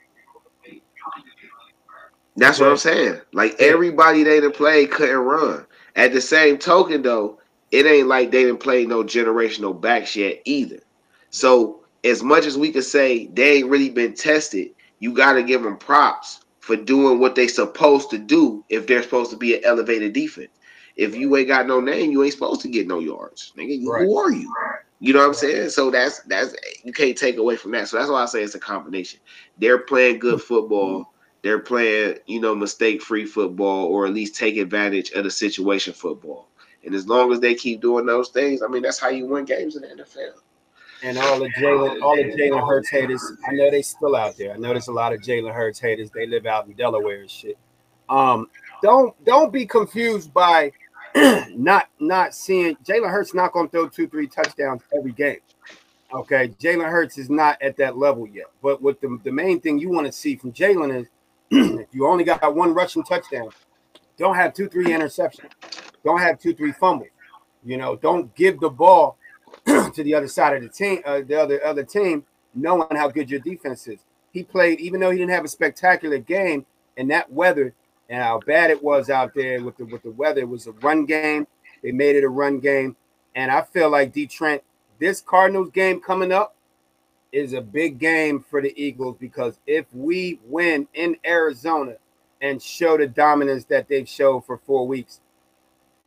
That's what I'm saying. Like everybody they done played couldn't run. At the same token, though, it ain't like they didn't play no generational backs yet either. So as much as we could say they ain't really been tested, you got to give them props for doing what they supposed to do if they're supposed to be an elevated defense. If you ain't got no name, you ain't supposed to get no yards. Nigga, right. who are you? You know what I'm saying? So that's that's you can't take away from that. So that's why I say it's a combination. They're playing good football. They're playing, you know, mistake-free football, or at least take advantage of the situation football. And as long as they keep doing those things, I mean, that's how you win games in the NFL. And all the Jalen, all the Jalen Hurts haters, I know they still out there. I know there's a lot of Jalen Hurts haters. They live out in Delaware and shit. Um, don't don't be confused by not not seeing Jalen Hurts not gonna throw two, three touchdowns every game. Okay, Jalen Hurts is not at that level yet. But what the, the main thing you want to see from Jalen is if you only got one rushing touchdown, don't have two, three interceptions, don't have two, three fumbles. You know, don't give the ball to the other side of the team, uh, the other other team, knowing how good your defense is. He played, even though he didn't have a spectacular game in that weather, and how bad it was out there with the with the weather. It was a run game. They made it a run game, and I feel like D Trent, this Cardinals game coming up is a big game for the Eagles because if we win in Arizona and show the dominance that they've showed for four weeks,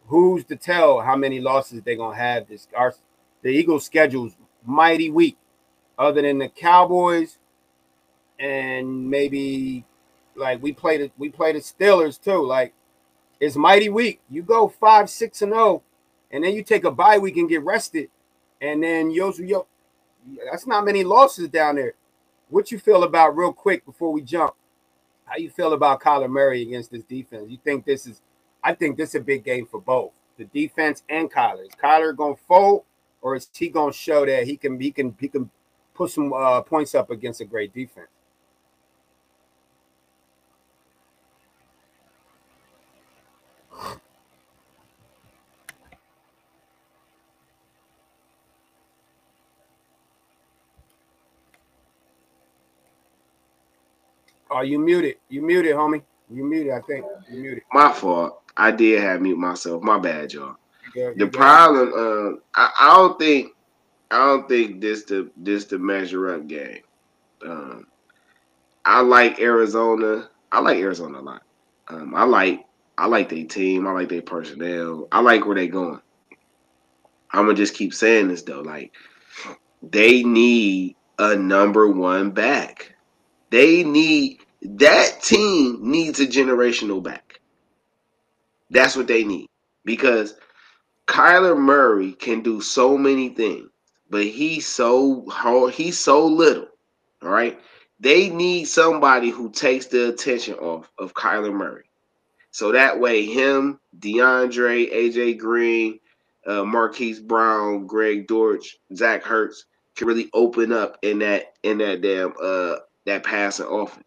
who's to tell how many losses they're gonna have? This our the Eagles' schedule's mighty weak, other than the Cowboys and maybe like we played it, we played the Steelers too. Like it's mighty weak. You go five, six, and zero, oh, and then you take a bye week and get rested, and then yo, yo, that's not many losses down there. What you feel about real quick before we jump? How you feel about Kyler Murray against this defense? You think this is? I think this is a big game for both the defense and Kyler. Is Kyler gonna fold, or is he gonna show that he can he can he can put some uh, points up against a great defense? Oh, you muted. You muted, homie. You muted, I think. You muted. My fault. I did have mute myself. My bad, y'all. The problem, uh, I, I, don't think, I don't think this the this the measure up game. Um, I like Arizona. I like Arizona a lot. Um, I like I like their team. I like their personnel. I like where they're going. I'm gonna just keep saying this though. Like they need a number one back. They need that team needs a generational back. That's what they need because Kyler Murray can do so many things, but he's so he's so little. All right, they need somebody who takes the attention off of Kyler Murray, so that way him, DeAndre, AJ Green, uh, Marquise Brown, Greg Dortch, Zach Ertz can really open up in that in that damn uh that passing offense.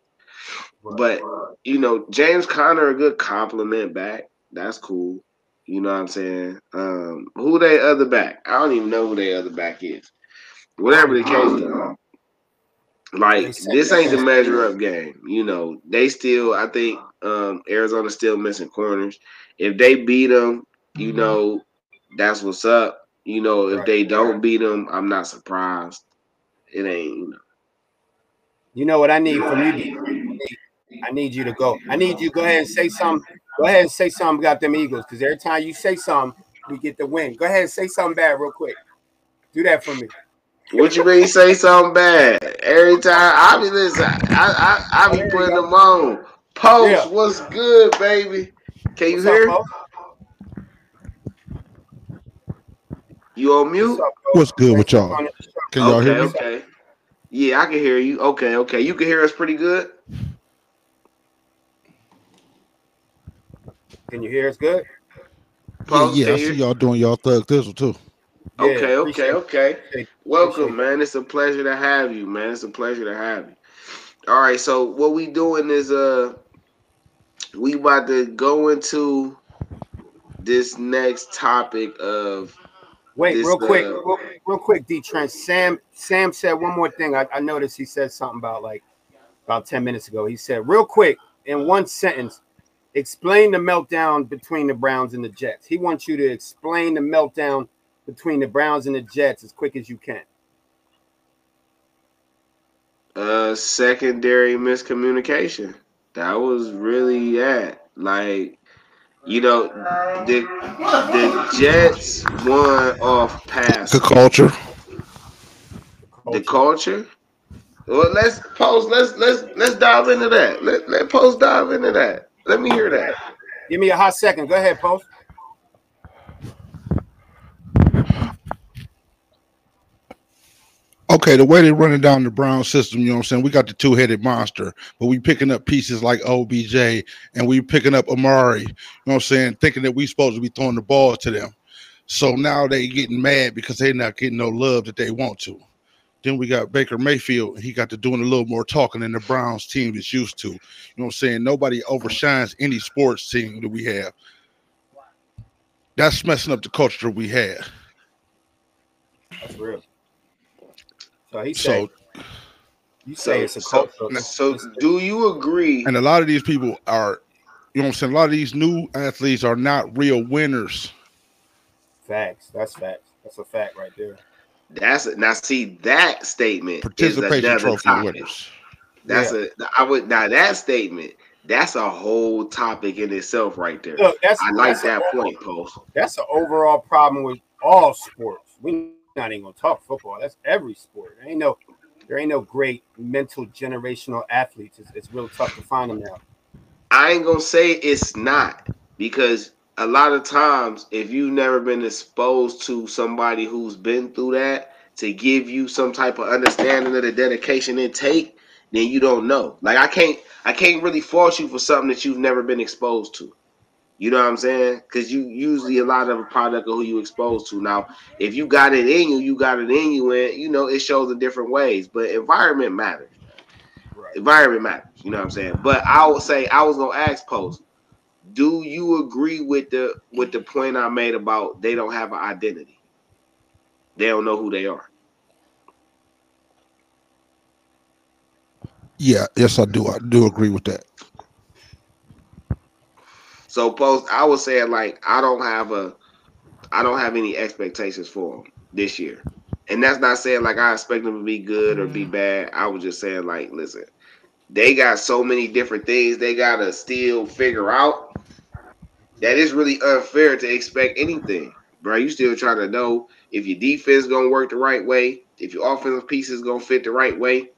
But you know, James Conner a good complement back. That's cool. You know what I'm saying? Um, who they other back? I don't even know who they other back is. Whatever the case, like this ain't the measure up game. You know, they still. I think um, Arizona still missing corners. If they beat them, you mm-hmm. know, that's what's up. You know, if they don't beat them, I'm not surprised. It ain't. You know. You know what I need from you? I need you to go. I need you to go ahead and say something. Go ahead and say something about them Eagles because every time you say something, we get the win. Go ahead and say something bad real quick. Do that for me. What you mean say something bad? Every time I be listen, I I, I be putting them on. Post, yeah. what's good, baby? Can you what's hear? Up, you on mute? What's, up, what's good with y'all? Can y'all okay, hear me? Okay. Yeah, I can hear you. Okay, okay. You can hear us pretty good. Can you hear us good? Yeah, yeah I see y'all doing y'all thug thistle too. Yeah, okay, okay, okay. Welcome, man. It's a pleasure to have you, man. It's a pleasure to have you. All right, so what we doing is uh we about to go into this next topic of Wait, this, real quick, uh, real, real, quick, D Trent. Sam Sam said one more thing. I, I noticed he said something about like about 10 minutes ago. He said, real quick, in one sentence, explain the meltdown between the Browns and the Jets. He wants you to explain the meltdown between the Browns and the Jets as quick as you can. Uh secondary miscommunication. That was really that. Like you know, the the Jets won off pass. The culture. culture. The culture. Well, let's post. Let's let's let's dive into that. Let let post dive into that. Let me hear that. Give me a hot second. Go ahead, post. Okay, the way they're running down the Brown system, you know what I'm saying? We got the two-headed monster, but we picking up pieces like OBJ and we picking up Amari, you know what I'm saying, thinking that we supposed to be throwing the ball to them. So now they getting mad because they're not getting no love that they want to. Then we got Baker Mayfield, and he got to doing a little more talking than the Browns team is used to. You know what I'm saying? Nobody overshines any sports team that we have. That's messing up the culture we have. That's real. So he said, so, you say so, it's a culture. So, so do you agree? And a lot of these people are, you know what I'm saying? A lot of these new athletes are not real winners. Facts. That's facts. That's a fact right there. That's it. Now, see that statement. Participation trophy topic. winners. That's yeah. a. I would now that statement. That's a whole topic in itself, right there. Look, I like that point, post. That's an overall problem with all sports. We not even gonna talk football. That's every sport. There ain't no, there ain't no great mental generational athletes. It's, it's real tough to find them now. I ain't gonna say it's not because a lot of times if you've never been exposed to somebody who's been through that to give you some type of understanding of the dedication it take then you don't know. Like i can't i can't really force you for something that you've never been exposed to. You know what i'm saying? Because you usually a lot of a product of who you exposed to. Now if you got it in you you got it in you and you know it shows in different ways. But environment matters. Right. environment matters. You know what i'm saying? But i would say i was gonna ask post do you agree with the with the point I made about they don't have an identity? They don't know who they are. Yeah, yes, I do. I do agree with that. So, post, I was saying like I don't have a, I don't have any expectations for them this year, and that's not saying like I expect them to be good or be mm. bad. I was just saying like, listen, they got so many different things they gotta still figure out that is really unfair to expect anything, bro. You still trying to know if your defense gonna work the right way, if your offensive pieces gonna fit the right way.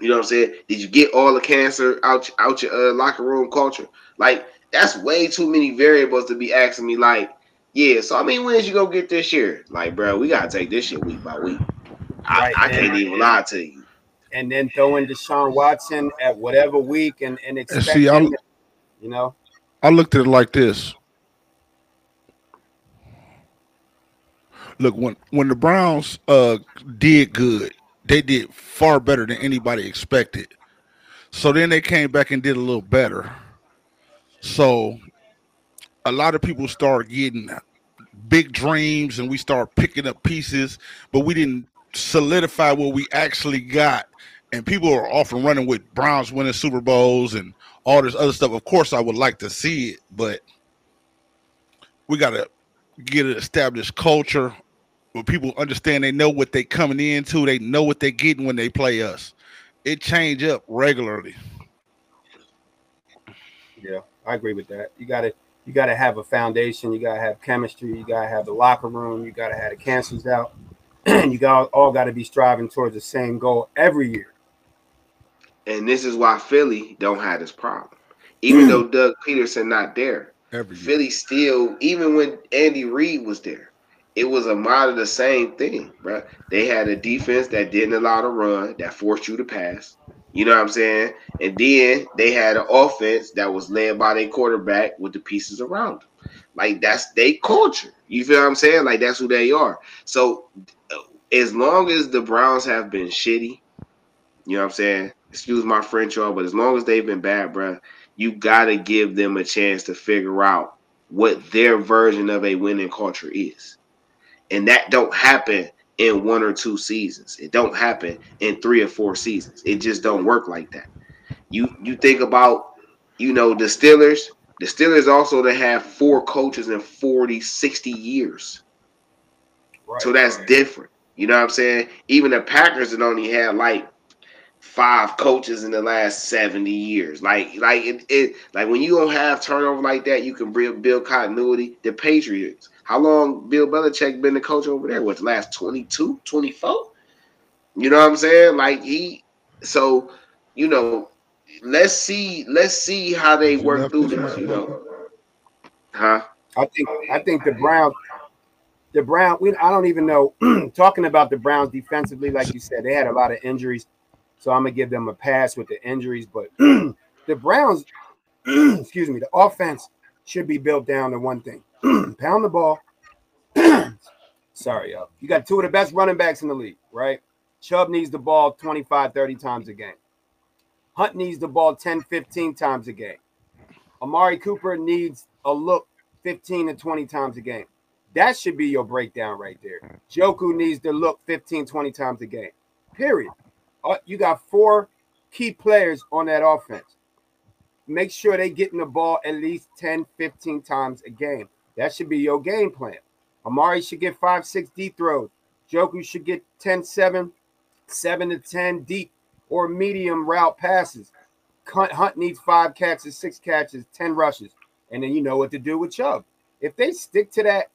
You know what I'm saying? Did you get all the cancer out out your uh, locker room culture? Like that's way too many variables to be asking me. Like, yeah. So I mean, when's you gonna get this year? Like, bro, we gotta take this shit week by week. I, I can't even lie to you. And then throw in Deshaun Watson at whatever week and and expect see, him, you know. I looked at it like this. Look, when when the Browns uh did good, they did far better than anybody expected. So then they came back and did a little better. So a lot of people start getting big dreams and we start picking up pieces, but we didn't solidify what we actually got. And people are often running with Browns winning Super Bowls and all this other stuff. Of course, I would like to see it, but we got to get an established culture where people understand they know what they coming into, they know what they're getting when they play us. It change up regularly. Yeah, I agree with that. You got to you got to have a foundation. You got to have chemistry. You got to have the locker room. You got to have the cancers out. you got all got to be striving towards the same goal every year. And this is why Philly don't have this problem. Even hmm. though Doug Pederson not there, Every Philly still, even when Andy Reid was there, it was a lot of the same thing, bro. They had a defense that didn't allow to run, that forced you to pass. You know what I'm saying? And then they had an offense that was led by their quarterback with the pieces around them. Like that's their culture. You feel what I'm saying? Like that's who they are. So as long as the Browns have been shitty, you know what I'm saying? Excuse my French, y'all, but as long as they've been bad, bro, you gotta give them a chance to figure out what their version of a winning culture is. And that don't happen in one or two seasons. It don't happen in three or four seasons. It just don't work like that. You you think about, you know, the Steelers. The Steelers also to have four coaches in 40, 60 years. Right, so that's right. different. You know what I'm saying? Even the Packers that only had like five coaches in the last 70 years. Like, like it, it like when you don't have turnover like that, you can build, build continuity. The Patriots, how long Bill Belichick been the coach over there? What the last 22, 24? You know what I'm saying? Like he, so you know, let's see, let's see how they work through this. You know, huh? I think I think the Browns, the Brown. We, I don't even know. talking about the Browns defensively, like you said, they had a lot of injuries, so I'm gonna give them a pass with the injuries. But the Browns, excuse me, the offense should be built down to one thing: pound the ball. Sorry, y'all. You got two of the best running backs in the league, right? Chubb needs the ball 25, 30 times a game. Hunt needs the ball 10, 15 times a game. Amari Cooper needs a look 15 to 20 times a game. That should be your breakdown right there. Njoku needs to look 15, 20 times a game. Period. Uh, you got four key players on that offense. Make sure they getting the ball at least 10, 15 times a game. That should be your game plan. Amari should get five, six deep throws. Njoku should get 10, 7, 7 to 10 deep or medium route passes. Hunt needs five catches, six catches, 10 rushes. And then you know what to do with Chubb. If they stick to that,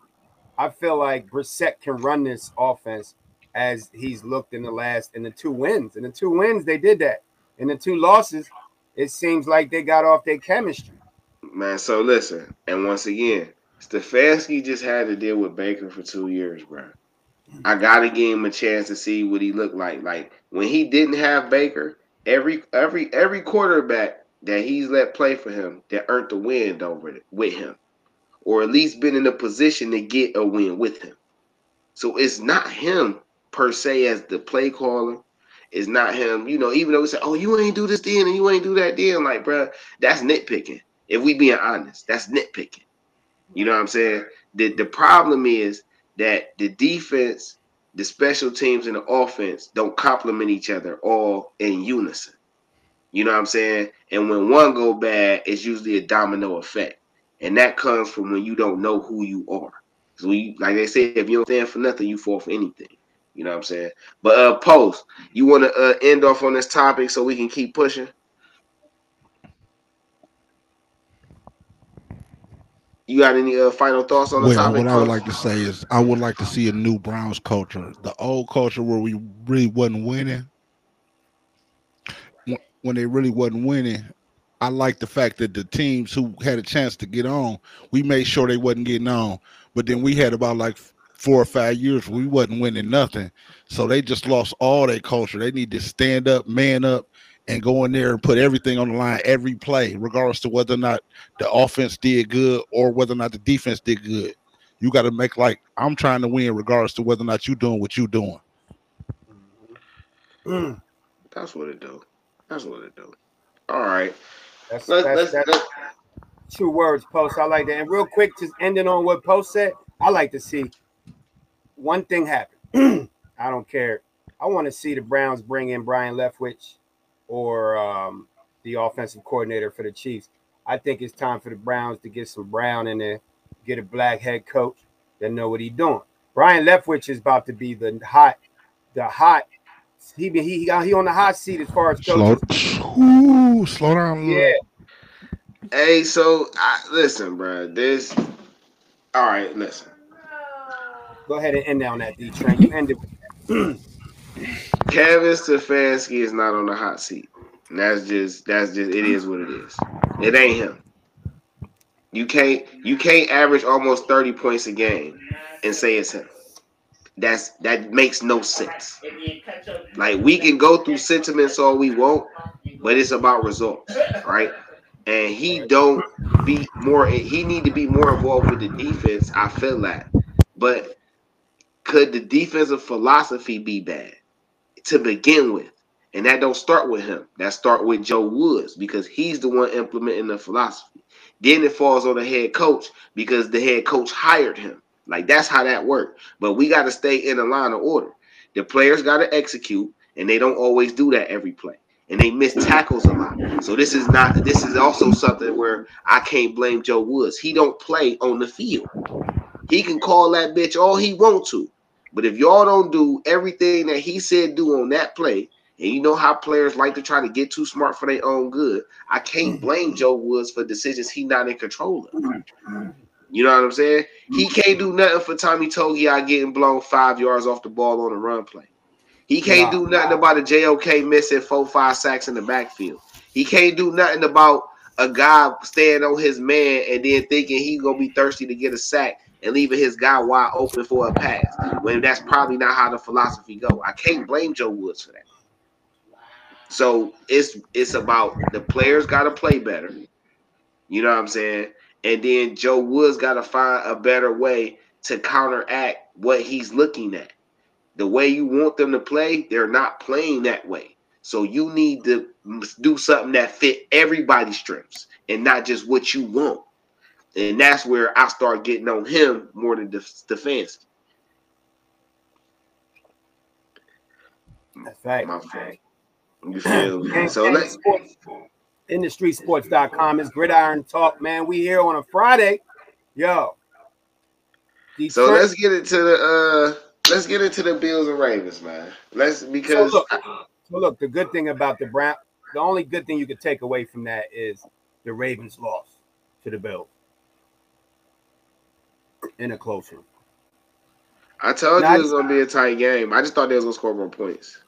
I feel like Brissett can run this offense as he's looked in the last in the two wins. In the two wins, they did that. In the two losses, it seems like they got off their chemistry. Man, so listen, and once again, Stefanski just had to deal with Baker for two years, bro. I gotta give him a chance to see what he looked like. Like when he didn't have Baker, every every every quarterback that he's let play for him that earned the win over it with him, or at least been in a position to get a win with him. So it's not him per se as the play caller. is not him, you know. Even though we say, "Oh, you ain't do this then and you ain't do that then," like, bro, that's nitpicking. If we being honest, that's nitpicking. You know what I'm saying? The the problem is that the defense, the special teams, and the offense don't complement each other all in unison. You know what I'm saying? And when one go bad, it's usually a domino effect. And that comes from when you don't know who you are. So you like they say, if you don't stand for nothing, you fall for anything. You know what I'm saying? But uh post, you want to uh, end off on this topic so we can keep pushing? You got any uh, final thoughts on the well, topic? What I would like to say is I would like to see a new Browns culture. The old culture where we really wasn't winning. When they really wasn't winning, I like the fact that the teams who had a chance to get on, we made sure they wasn't getting on. But then we had about like four or five years we wasn't winning nothing. So they just lost all their culture. They need to stand up, man up, and go in there and put everything on the line every play, regardless to whether or not the offense did good or whether or not the defense did good. You got to make like I'm trying to win, regardless to whether or not you're doing what you're doing. Mm. That's what it do. That's what it do. All right. That's, let's, that's, let's, that's two words, Post. I like that. And real quick, just ending on what Post said, I like to see one thing happened. I don't care. I want to see the Browns bring in Byron Leftwich or um, the offensive coordinator for the Chiefs. I think it's time for the Browns to get some Brown in there, get a black head coach that know what he's doing. Byron Leftwich is about to be the hot, the hot. He he he, he on the hot seat as far as coaches. Slow, ooh, slow down. Yeah. Hey, so I, listen, bro. This. All right, listen. Go ahead and end on that, D train. You ended. Kevin Stefanski is not on the hot seat. That's just that's just it is what it is. It ain't him. You can't you can't average almost 30 points a game and say it's him. That's that makes no sense. Like we can go through sentiments all we want, but it's about results, right? And he don't be more he need to be more involved with the defense. I feel that. But could the defensive philosophy be bad? to begin with. And that don't start with him. That start with Joe Woods because he's the one implementing the philosophy. Then it falls on the head coach because the head coach hired him. Like that's how that worked. But we got to stay in the line of order. The players got to execute, and they don't always do that every play. And they miss tackles a lot. So this is not. This is also something where I can't blame Joe Woods. He don't play on the field. He can call that bitch all he want to. But if y'all don't do everything that he said do on that play, and you know how players like to try to get too smart for their own good, I can't mm-hmm. blame Joe Woods for decisions he not in control of. Mm-hmm. You know what I'm saying? He mm-hmm. can't do nothing for Tommy Togiai getting blown five yards off the ball on a run play. He can't do nothing about a JOK missing four, five sacks in the backfield. He can't do nothing about a guy staying on his man and then thinking he gonna be thirsty to get a sack and leaving his guy wide open for a pass. When that's probably not how the philosophy go. I can't blame Joe Woods for that. So it's it's about the players got to play better. You know what I'm saying? And then Joe Woods got to find a better way to counteract what he's looking at. The way you want them to play, they're not playing that way. So you need to do something that fit everybody's strengths and not just what you want. And that's where I start getting on him more than Stefanski. That's right. My fault. You feel me? Gang- So gang let's sports, IndustrySports.com is Gridiron Talk, man. We here on a Friday. Yo. so let's get into the uh let's get into the Bills and Ravens, man. Let's So because look, so look, the good thing about the Brown, the only good thing you could take away from that is the Ravens lost to the Bills in a close one. I told Now, you it was gonna be a tight game. I just thought they was gonna score more points.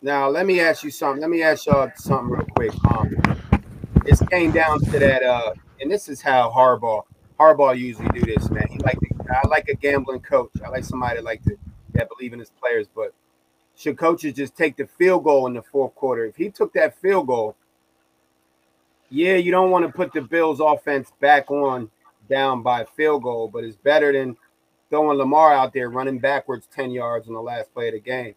Now let me ask you something. Let me ask y'all something real quick. Um, it came down to that, uh, and this is how Harbaugh Harbaugh usually do this, man. He like to, I like a gambling coach. I like somebody that like to that believe in his players. But should coaches just take the field goal in the fourth quarter? If he took that field goal, yeah, you don't want to put the Bills offense back on down by a field goal, but it's better than throwing Lamar out there running backwards 10 yards on the last play of the game.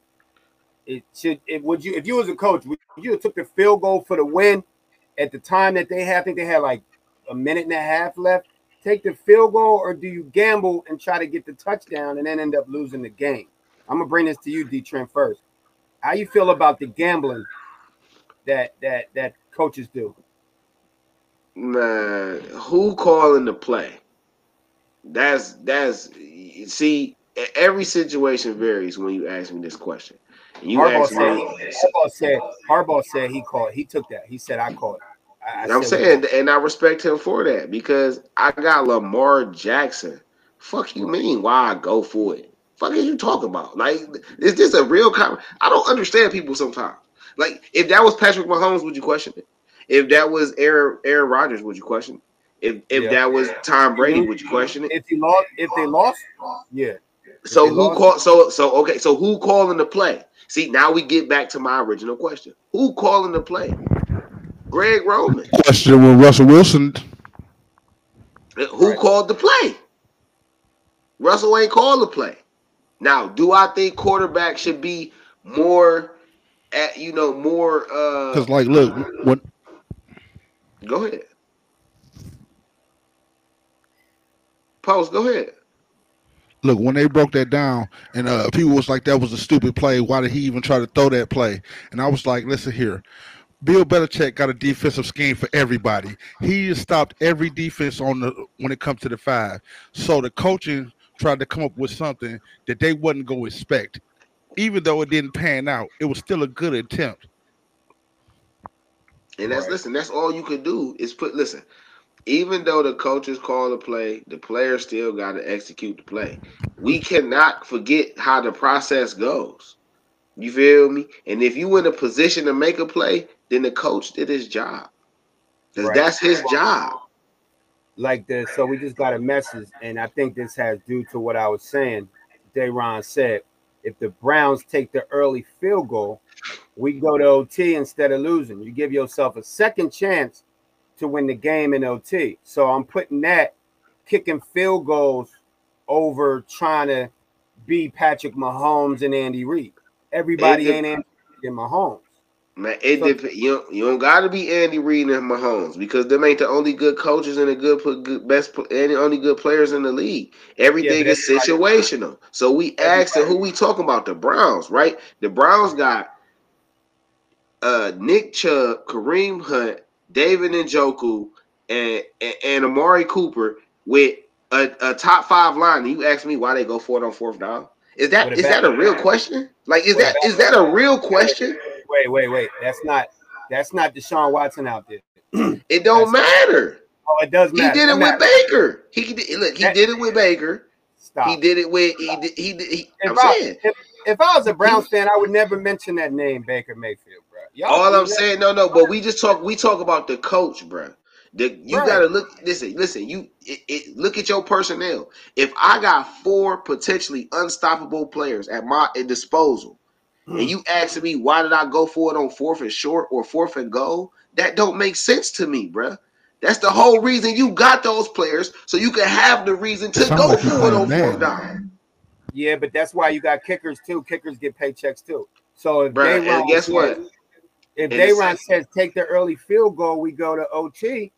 It should it would you if you was a coach, would you have took the field goal for the win at the time that they had, I think they had like a minute and a half left. Take the field goal, or do you gamble and try to get the touchdown and then end up losing the game? I'm gonna bring this to you, D Trent, first. How you feel about the gambling that that that coaches do? Man, who calling the play? That's that's see every situation varies when you ask me this question. You Harbaugh said, me, Harbaugh said Harbaugh said he called. He took that. He said I called. I, I I'm saying, and I respect him for that because I got Lamar Jackson. Fuck you mean? Why I go for it? Fuck is you talking about? Like, is this a real? Com- I don't understand people sometimes. Like, if that was Patrick Mahomes, would you question it? If that was Aaron Aaron Rodgers, would you question? If if Yeah. that was Tom Brady, would you question it? if he lost, if they lost, yeah. So who lost- called? So so okay. So who calling the play? See, now we get back to my original question. Who calling the play? Greg Roman. Question with Russell Wilson. Who Right. called the play? Russell ain't called the play. Now, do I think quarterback should be more at you know more uh Because, like, look, when go ahead. Post, go ahead. look when they broke that down, and uh, people was like, "That was a stupid play. Why did he even try to throw that play?" And I was like, "Listen here." Bill Belichick got a defensive scheme for everybody. He stopped every defense on the when it comes to the five. So the coaching tried to come up with something that they wasn't going to expect. Even though it didn't pan out, it was still a good attempt. And that's Right. listen, that's all you could do is put listen. Even though the coaches call the play, the players still got to execute the play. We cannot forget how the process goes. You feel me? And if you in a position to make a play, then the coach did his job. Because Right. that's his job. like this. So we just got a message, and I think this has due to what I was saying. Dayron said, if the Browns take the early field goal, we go to OT instead of losing. You give yourself a second chance to win the game in OT. So I'm putting that kicking field goals over trying to be Patrick Mahomes and Andy Reid. Everybody ain't Andy Reid and Mahomes. Man, it So- dep- you don't, you don't got to be Andy Reid and Mahomes because them ain't the only good coaches and the good, good best and the only good players in the league. Everything but is situational. So we asked who we talking about the Browns, right? The Browns got uh Nick Chubb, Kareem Hunt, David Njoku, and, and and Amari Cooper with a, a top five line. You ask me why they go for it on fourth down? Is that a that a real question? Like is that is that a real question? Wait, wait, wait. That's not that's not Deshaun Watson out there. It don't matter. Oh, it does He matter. did it with. Baker. He did look. He That- did it with Baker. Stop. He did it with. He did. He did. He, And I'm Rob, saying. if- if I was a Browns fan, I would never mention that name, Baker Mayfield. Y'all All I'm saying, no, no, but we just talk. We talk about the coach, bro. The, you right. gotta look. Listen, listen. You it, it, look at your personnel. If I got four potentially unstoppable players at my disposal, mm. and you asking me why did I go for it on fourth and short or fourth and goal, that don't make sense to me, bro. That's the whole reason you got those players, so you can have the reason to go for it on fourth down. Yeah, but that's why you got kickers too. Kickers get paychecks too. So if Bruh, they guess what? If Dayron says take the early field goal, we go to OT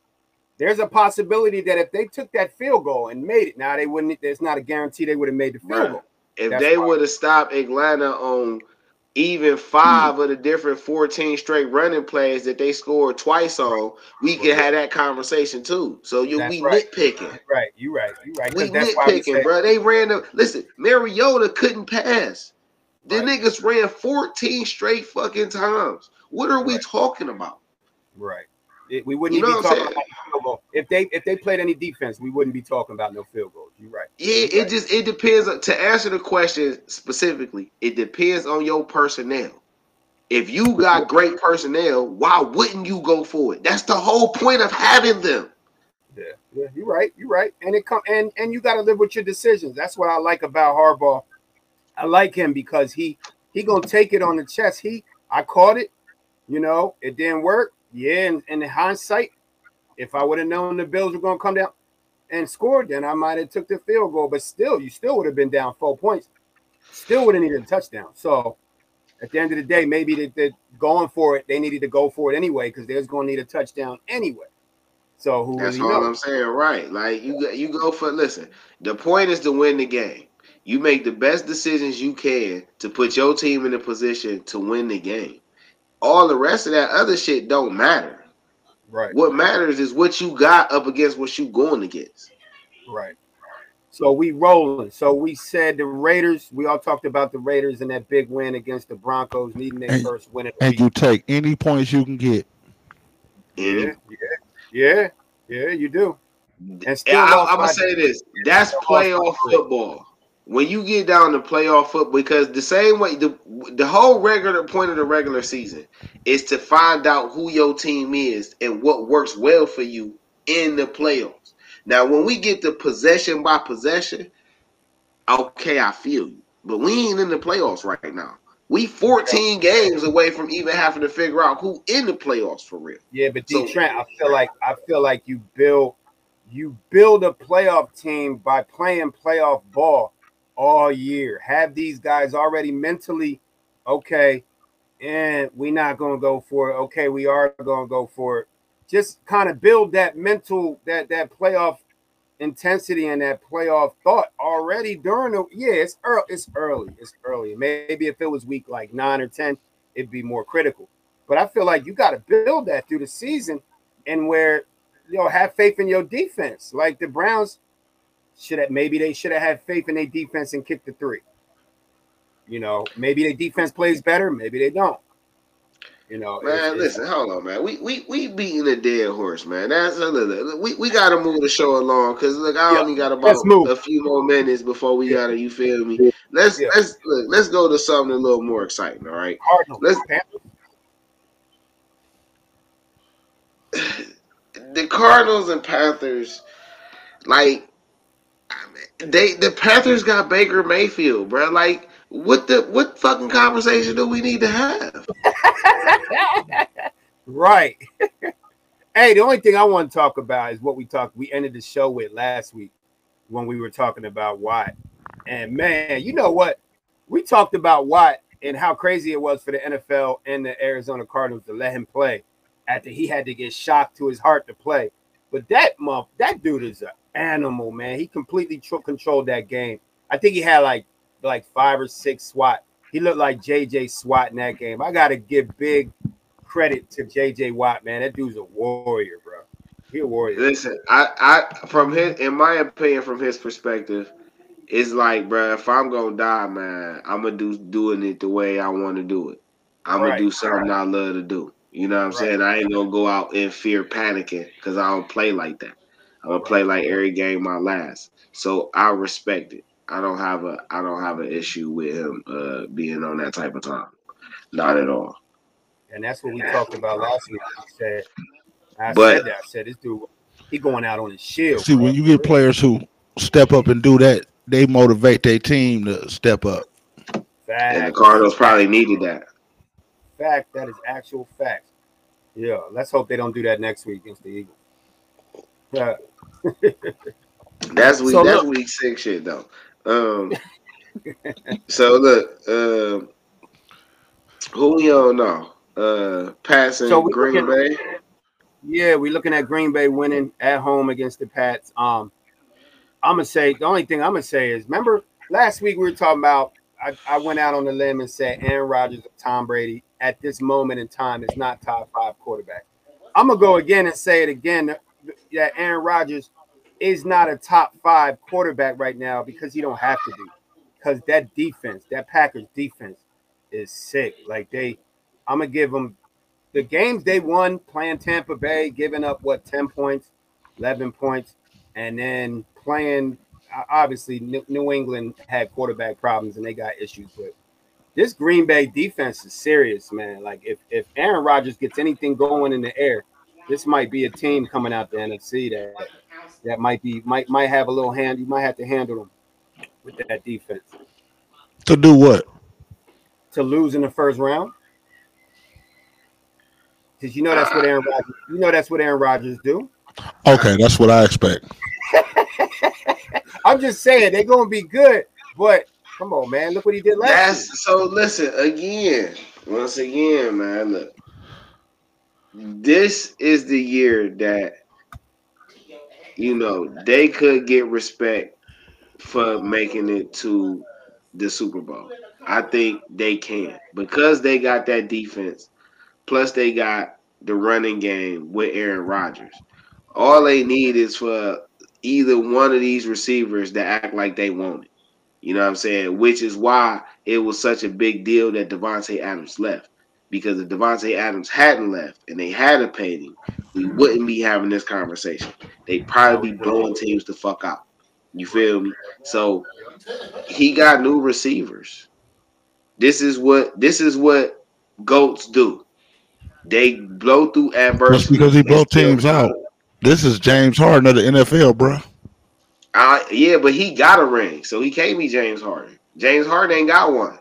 there's a possibility that if they took that field goal and made it, now they wouldn't. There's not a guarantee they would have made the field right. goal. If That's they would have stopped Atlanta on even five of the different 14 straight running plays that they scored twice on, we could have that conversation too. So you we right. nitpicking. Right, you right, you right. We nitpicking, bro. They ran the listen, Mariota couldn't pass. The right. niggas ran 14 straight fucking times. What are we talking about? Right. It, we wouldn't you know be talking about field goal. If they if they played any defense, we wouldn't be talking about no field goals. You're right. Yeah, You're it right. just it depends to answer the question specifically. It depends on your personnel. If you got great personnel, why wouldn't you go for it? That's the whole point of having them. Yeah, yeah, you're right. You're right. And it come and and you got to live with your decisions. That's what I like about Harbaugh. I like him because he he gonna take it on the chest. He I caught it. You know, it didn't work. Yeah, and in hindsight, if I would have known the Bills were going to come down and score, then I might have took the field goal. But still, you still would have been down four points. Still would have needed a touchdown. So at the end of the day, maybe they, they're going for it. They needed to go for it anyway because they're going to need a touchdown anyway. So who That's really all knows? I'm saying. Right? Like you, you go for. Listen, the point is to win the game. You make the best decisions you can to put your team in a position to win the game all the rest of that other shit don't matter. Right. What matters is what you got up against what you going against. Right. So we rolling. So we said the Raiders. We all talked about the Raiders and that big win against the Broncos, needing their and, first win. And you take any points you can get. Yeah, yeah, yeah, yeah. You do. And still, yeah, I, am gonna say this. That's playoff football when you get down to playoff football, because the same way the the whole regular point of the regular season is to find out who your team is and what works well for you in the playoffs. Now, when we get to possession by possession, okay, I feel you, but we ain't in the playoffs right now. We 14 games away from even having to figure out who in the playoffs for real. Yeah, but D so, Trent, I feel like I feel like you build you build a playoff team by playing playoff ball all year. Have these guys already mentally okay, and we're not to go for it. Okay, we are to go for it. Just kind of build that mental that that playoff intensity and that playoff thought already during the yeah. It's early. It's early. It's early. Maybe if it was week like nine or ten, it'd be more critical. But I feel like you got to build that through the season, and where you know have faith in your defense. Like the Browns should have maybe they should have had faith in their defense and kicked the three. You know, maybe their defense plays better, maybe they don't. You know, man. It's, listen, hold on, man. We we we beating a dead horse, man. That's a little. We we got to move the show along because look, I yeah, only got about a few more minutes before we yeah. gotta. You feel me? Let's yeah. let's look, let's go to something a little more exciting. All right, Cardinals. Let's. the Cardinals and Panthers, like they the Panthers got Baker Mayfield, bro. Like, what the what fucking conversation do we need to have? right. hey, the only thing I want to talk about is what we talked. We ended the show with last week when we were talking about Watt. And man, you know what? We talked about Watt and how crazy it was for the NFL and the Arizona Cardinals to let him play after he had to get shocked to his heart to play. But that month, that dude is a animal, man. He completely tr- controlled that game. I think he had like like five or six SWAT. He looked like JJ SWAT in that game. I gotta give big credit to JJ Watt, man. That dude's a warrior, bro. He a warrior. Listen, I, I from his in my opinion, from his perspective, it's like, bro, if I'm gonna die, man, I'm gonna do doing it the way I want to do it. I'm right, gonna do something right. I love to do. You know what I'm right. saying? I ain't gonna go out in fear panicking because I don't play like that. I'm gonna play like every game my last. So I respect it. I don't have a I don't have an issue with him uh, being on that type of time. Not at all. And that's what we talked about last week. I said, I But- said that. I said this dude, he going out on his shield. See, when you get players who step up and do that, they motivate their team to step up. And the Cardinals probably needed that. fact, that is actual fact. Yeah, let's hope they don't do that next week against the Eagles. Yeah. That's week So that's look- week six shit though. Um so look, um who we on now? Uh passing So we Green looking- Bay. Yeah, we're looking at Green Bay winning at home against the Pats. Um, I'm gonna say the only thing I'm gonna say is remember last week we were talking about I, I went out on the limb and said Aaron Rodgers or Tom Brady at this moment in time is not top five quarterback. I'm gonna go again and say it again that Aaron Rodgers is not a top five quarterback right now because he don't have to be. Because that defense, that Packers defense is sick. Like they I'm gonna give them the games they won playing Tampa Bay, giving up what 10 points, 11 points, and then playing obviously New England had quarterback problems and they got issues with. This Green Bay defense is serious, man. Like if if Aaron Rodgers gets anything going in the air, this might be a team coming out the NFC that that might be might might have a little hand. You might have to handle them with that defense To do what? to lose in the first round. Because you know that's what Aaron Rodgers, you know that's what Aaron Rodgers do. Okay, that's what I expect. I'm just saying they're gonna be good, but come on, man, look what he did last. year. So listen again. Once again, man, look. This is the year that you know they could get respect for making it to the Super Bowl. I think they can because they got that defense, plus they got the running game with Aaron Rodgers. All they need is for either one of these receivers to act like they want it. You know what I'm saying? Which is why it was such a big deal that Davante Adams left. Because if Davante Adams hadn't left and they hadn't paid him, we wouldn't be having this conversation. They'd probably be blowing teams the fuck out. You feel me? So he got new receivers. This is what this is what goats do. They blow through adversity. That's because he blow teams out. This is James Harden of the NFL, bro. Uh, yeah, but he got a ring, so he can't be James Harden. James Harden ain't got one.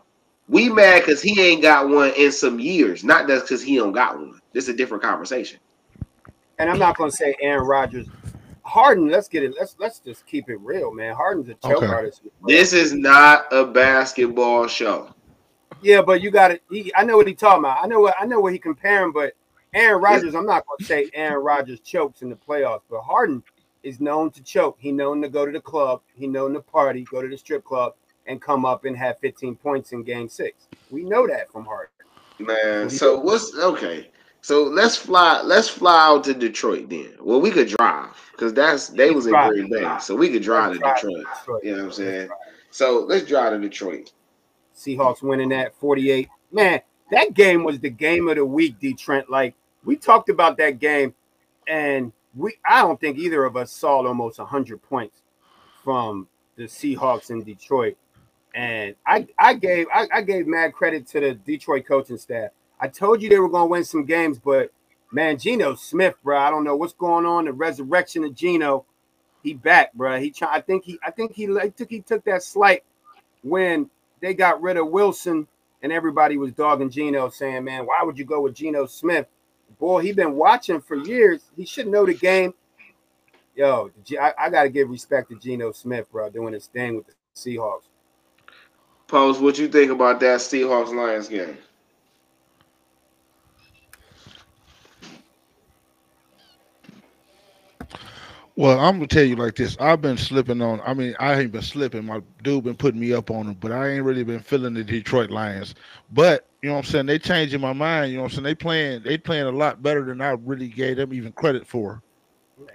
We mad because he ain't got one in some years, not just because he don't got one. This is a different conversation. and I'm not gonna say Aaron Rodgers. Harden, let's get it. Let's let's just keep it real, man. Harden's a choke Okay. artist. This is not a basketball show. Yeah, but you got it. I know what he talking about. I know what I know what he comparing, but Aaron Rodgers, I'm not gonna say Aaron Rodgers chokes in the playoffs, but Harden is known to choke. He known to go to the club, he known to party, go to the strip club, and come up and have 15 points in game six. We know that from Harden. Man, so what's okay? So let's fly. Let's fly out to Detroit then. Well, we could drive because that's they was in. Green Bay, so we could drive to Drive Detroit. Detroit. You know what I'm saying? So let's drive to Detroit. Seahawks winning that 48. Man, that game was the game of the week, D Trent. Like we talked about that game, and we I don't think either of us saw almost 100 points from the Seahawks in Detroit. And I I gave I, I gave mad credit to the Detroit coaching staff. I told you they were gonna win some games, but man, Geno Smith, bro, I don't know what's going on. The resurrection of Geno, he back, bro. He try. I think he I think he like, took he took that slight when they got rid of Wilson and everybody was dogging Geno, saying, "Man, why would you go with Geno Smith? Boy, he been watching for years. He should know the game." Yo, I got to give respect to Geno Smith, bro, doing his thing with the Seahawks. Post, what you think about that Seahawks Lions game? Well, I'm gonna tell you like this. I've been slipping on. I mean, I ain't been slipping. My dude been putting me up on them, but I ain't really been feeling the Detroit Lions. But you know what I'm saying? They changing my mind. You know what I'm saying? They playing. They playing a lot better than I really gave them even credit for. Man,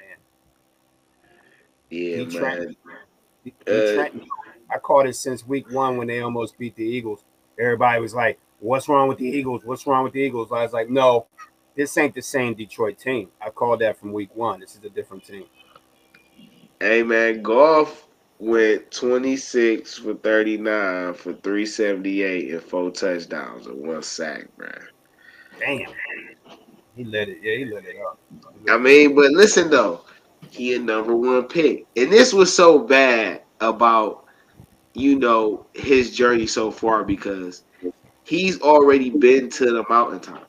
Yeah, Detroit. man. D- Uh, Detroit, I called it since week one when they almost beat the Eagles. Everybody was like, "What's wrong with the Eagles? What's wrong with the Eagles?" I was like, "No, this ain't the same Detroit team." I called that from week one. This is a different team. Hey man, Goff went 26 for 39 for 378 and four touchdowns and one sack, man. Damn. He let it. Yeah, he let it up. I mean, but listen though, he a number one pick, and this was so bad about you know his journey so far because he's already been to the mountaintop.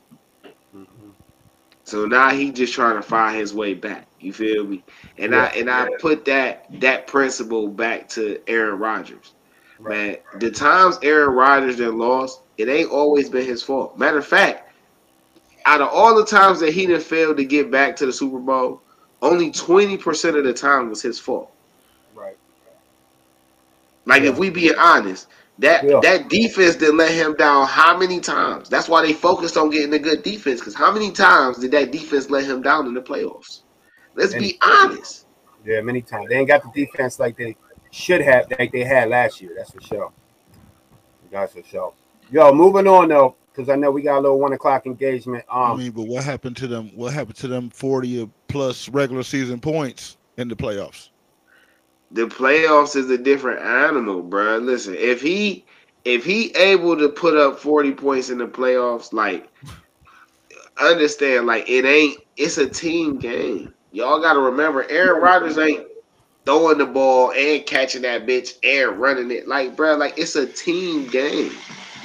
Mhm. So now he just trying to find his way back. You feel me? And I and I put that that principle back to Aaron Rodgers. Man, the times Aaron Rodgers then lost, it ain't always been his fault. Matter of fact, out of all the times that he done failed to get back to the Super Bowl, only 20% of the time was his fault. Right. Like if we being honest, that Yeah. that defense didn't let him down how many times? That's why they focused on getting a good defense. Because how many times did that defense let him down in the playoffs? Let's be honest. Yeah, many times. They ain't got the defense like they should have, like they had last year. That's for sure. That's for sure. Yo, moving on though, because I know we got a little one o'clock engagement. I Um, mean, but what happened to them? What happened to them forty plus regular season points in the playoffs? The playoffs is a different animal, bruh. Listen, if he if he able to put up 40 points in the playoffs, like understand, like it ain't it's a team game. Y'all gotta remember Aaron Rodgers ain't throwing the ball and catching that bitch and running it. Like, bruh, like it's a team game.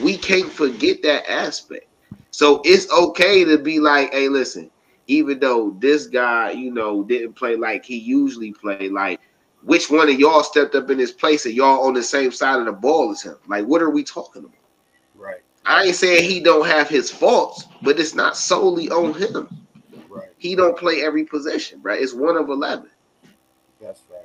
We can't forget that aspect. So it's okay to be like, hey, listen, even though this guy, you know, didn't play like he usually play, like which one of y'all stepped up in his place and y'all on the same side of the ball as him? Like, what are we talking about? right, I ain't saying he don't have his faults, but it's not solely on him. right. He don't play every possession, right? It's one of eleven. That's right.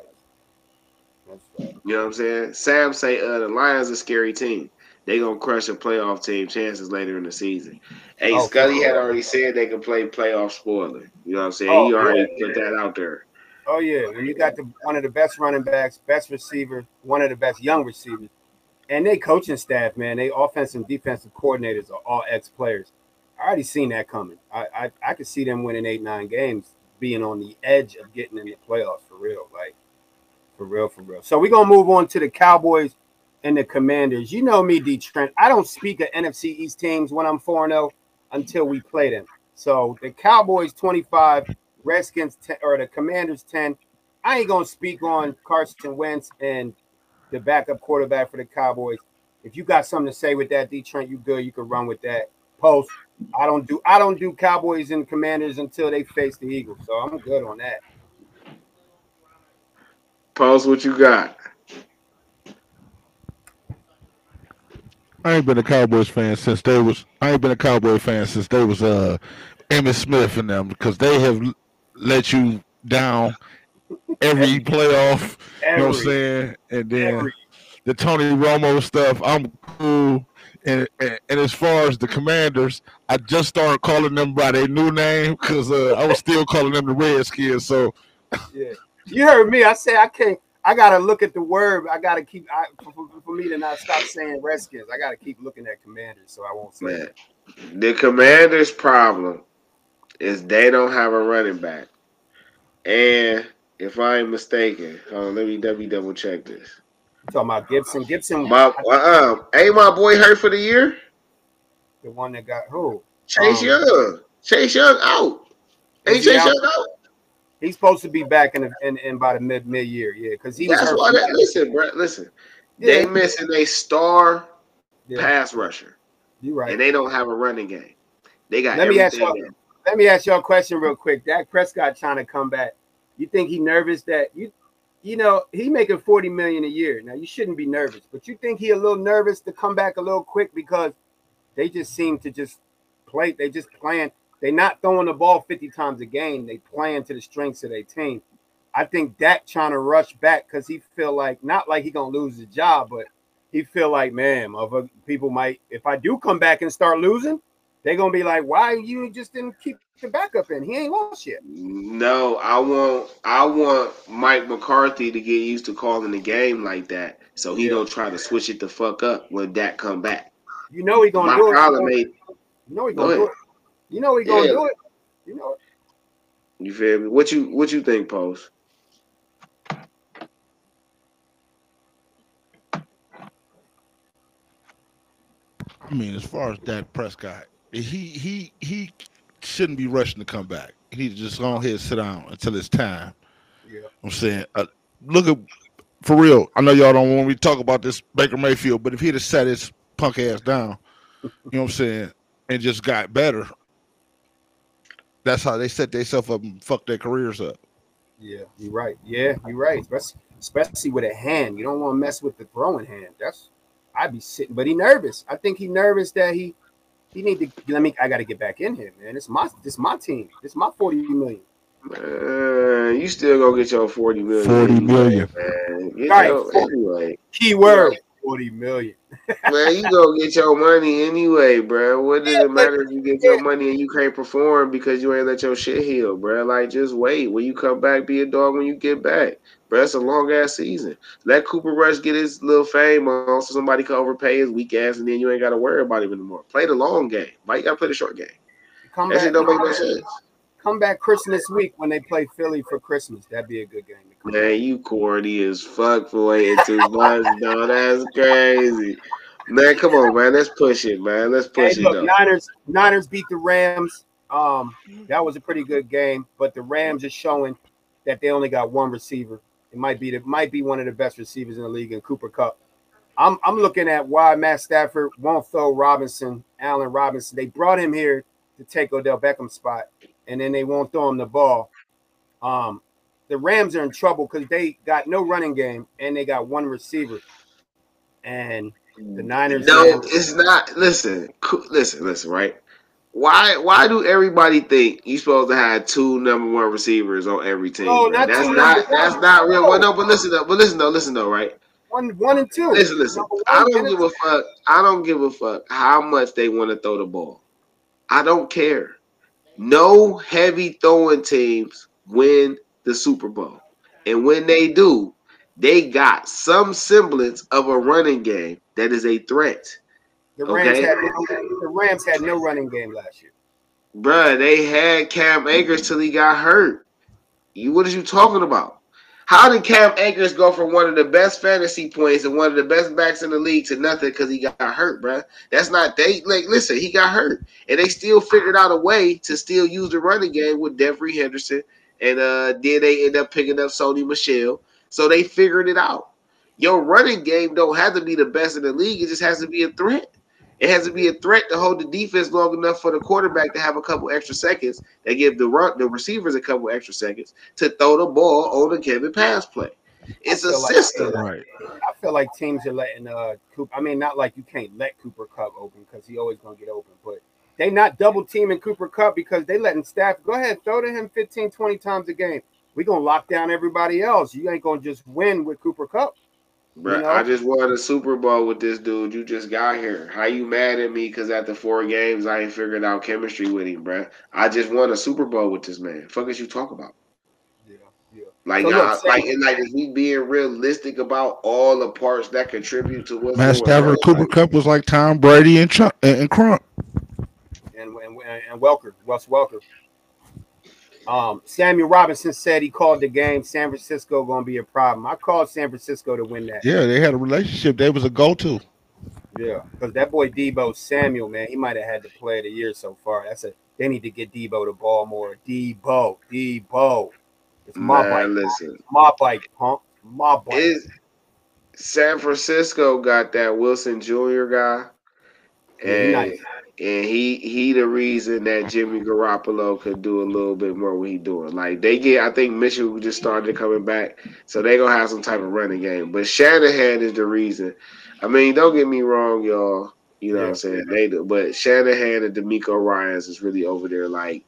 That's right. You know what I'm saying? Sam say uh the Lions a scary team. They gonna crush a playoff team chances later in the season. Hey, Oh, Scully had already said they can play playoff spoiler. You know what I'm saying? Oh, he already yeah, put that out there. Oh yeah, when you got the one of the best running backs, best receiver, one of the best young receivers, and they coaching staff, man, they offensive and defensive coordinators are all ex players. I already seen that coming. I, I I could see them winning eight nine games, being on the edge of getting in the playoffs for real, like for real, for real. So we're gonna move on to the Cowboys and the Commanders. You know me, D Trent. I don't speak of NFC East teams when I'm 4 0 until we play them. So the Cowboys 25, Redskins 10, or the Commanders 10. I ain't gonna speak on Carson Wentz and the backup quarterback for the Cowboys. If you got something to say with that, D Trent, you good, you can run with that. Post. I don't do I don't do Cowboys and Commanders until they face the Eagles. So I'm good on that. Pulse, what you got? I ain't been a Cowboys fan since they was. I ain't been a Cowboy fan since they was uh Emmitt Smith and them because they have l- let you down every playoff. You know what I'm saying? And then every the Tony Romo stuff, I'm cool. And, and and as far as the Commanders, I just started calling them by their new name because uh, I was still calling them the Redskins. So Yeah, you heard me. I said I can't. I gotta look at the word. I gotta keep. I, for, for- for me to not stop saying Redskins, I gotta keep looking at Commanders, so I won't say Man, that. the Commanders' problem is they don't have a running back. And if I ain't mistaken, hold on, let me let me double check this. You talking about Gibson? Gibson, My uh, ain't my boy hurt for the year? the one that got who? Chase Um, Young. Chase Young out. Ain't Chase out? Young out? He's supposed to be back in the, in, in by the mid mid year, yeah, because he was That's why. That, listen, bro. Listen, Yeah, they missing a star yeah, pass rusher, you right. and they don't have a running game. They got Let me ask everything. y'all-. Let me ask y'all a question real quick. Dak Prescott trying to come back. You think he nervous that you, you know, he making forty million a year. Now you shouldn't be nervous, but you think he a little nervous to come back a little quick because they just seem to just play. They just playing. They not throwing the ball fifty times a game. They playing to the strengths of their team. I think Dak trying to rush back because he feel like not like he gonna lose his job, but he feel like man, other people might if I do come back and start losing, they're gonna be like, why you just didn't keep the backup in? He ain't lost yet. No, I want I want Mike McCarthy to get used to calling the game like that, so he yeah. don't try to switch it the fuck up when Dak come back. You know he gonna My do it. You know he gonna go do it. You know he gonna yeah. do it. You know. It. You feel me? What you what you think, Post? I mean, as far as Dak Prescott, he he he shouldn't be rushing to come back. He needs to just go ahead and sit down until it's time. Yeah. I'm saying, uh, look at for real. I know y'all don't want me to talk about this Baker Mayfield, but if he'd have sat his punk ass down, you know what I'm saying, and just got better, that's how they set themselves up and fuck their careers up. Yeah, you're right. Yeah, you're right. Especially, especially with a hand. You don't want to mess with the throwing hand. That's I'd be sitting, but he nervous. I think he nervous that he he need to let me. I got to get back in here, man. It's my this my team. It's my forty million. Man, you still gonna get your 40 million. 40 anyway, million. Man. Get Right, your- 40. anyway. Keyword forty million. Man, you gonna get your money anyway, bro. What does Yeah, it matter if you get your money and you can't perform because you ain't let your shit heal, bro? Like, just wait. When you come back, be a dog when you get back, bro. It's a long ass season. Let Cooper Rush get his little fame on, so somebody can overpay his weak ass, and then you ain't gotta worry about him anymore. Play the long game. Why you gotta play the short game? Come That back. shit don't make no sense. Come back Christmas week when they play Philly for Christmas. That'd be a good game. Man, you corny as fuck for waiting too much, though. That's crazy. Man, come on, man. Let's push it, man. Let's Hey, push it, look, though. Niners, Niners beat the Rams. Um, that was a pretty good game, but the Rams are showing that they only got one receiver. It might be the might be one of the best receivers in the league in Cooper Kupp. I'm I'm looking at why Matt Stafford won't throw Robinson, Allen Robinson. They brought him here to take Odell Beckham's spot, and then they won't throw him the ball. Um, the Rams are in trouble because they got no running game and they got one receiver. And the Niners No, Rams- it's not. Listen, listen, listen. Right? Why? Why do everybody think you're supposed to have two number one receivers on every team? No, not that's not. That's one. not real. No. Well, no, but listen though. But listen though. Listen though. Right? one one and two. Listen, listen. One I don't give a fuck. I don't give a fuck how much they want to throw the ball. I don't care. No heavy throwing teams win the Super Bowl, and when they do, they got some semblance of a running game that is a threat. The Rams Okay. had no, the Rams had no running game last year. Bruh, they had Cam Akers till he got hurt. You what are you talking about? How did Cam Akers go from one of the best fantasy points and one of the best backs in the league to nothing because he got hurt, bruh? That's not they like listen, he got hurt. And they still figured out a way to still use the running game with Devery Henderson. And uh then they end up picking up Sony Michel. So they figured it out. Your running game don't have to be the best in the league, it just has to be a threat. It has to be a threat to hold the defense long enough for the quarterback to have a couple extra seconds. They give the run the receivers a couple extra seconds to throw the ball on the Kevin pass play. It's a feel like- system. Right. I feel like teams are letting uh Cooper. I mean, not like you can't let Cooper Kupp open because he always gonna get open, but they not double teaming Cooper Kupp because they letting staff go ahead throw to him 15, 20 times a game. We gonna lock down everybody else. You ain't gonna just win with Cooper Kupp. Bruh, You know? I just won a Super Bowl with this dude. You just got here. How you mad at me because after four games I ain't figured out chemistry with him, bro. I just won a Super Bowl with this man. Fuck is you talk about? Yeah, yeah. Like, So look, like, and like, is we being realistic about all the parts that contribute to what's Matt going Stafford, on? Cooper Like, Cup was like Tom Brady and Chuck and Crump. and and, and Welker, Russ Welker. Um, Samuel Robinson said he called the game. San Francisco gonna be a problem. I called San Francisco to win that. Yeah, they had a relationship. They was a go-to. Yeah, because that boy Deebo Samuel, man, he might have had the play of the year so far. That's a they need to get Deebo the ball more. Deebo, Deebo. It's my bike. listen. My bike, punk. My bike. Is San Francisco got that Wilson Jr. guy, Yeah, he and nice. and he he the reason that Jimmy Garoppolo could do a little bit more what he doing. Like they get, I think Mitchell just started coming back, so they gonna have some type of running game. But Shanahan is the reason. I mean, don't get me wrong, y'all. You know what I'm saying? They do, but Shanahan and DeMeco Ryans is really over there, like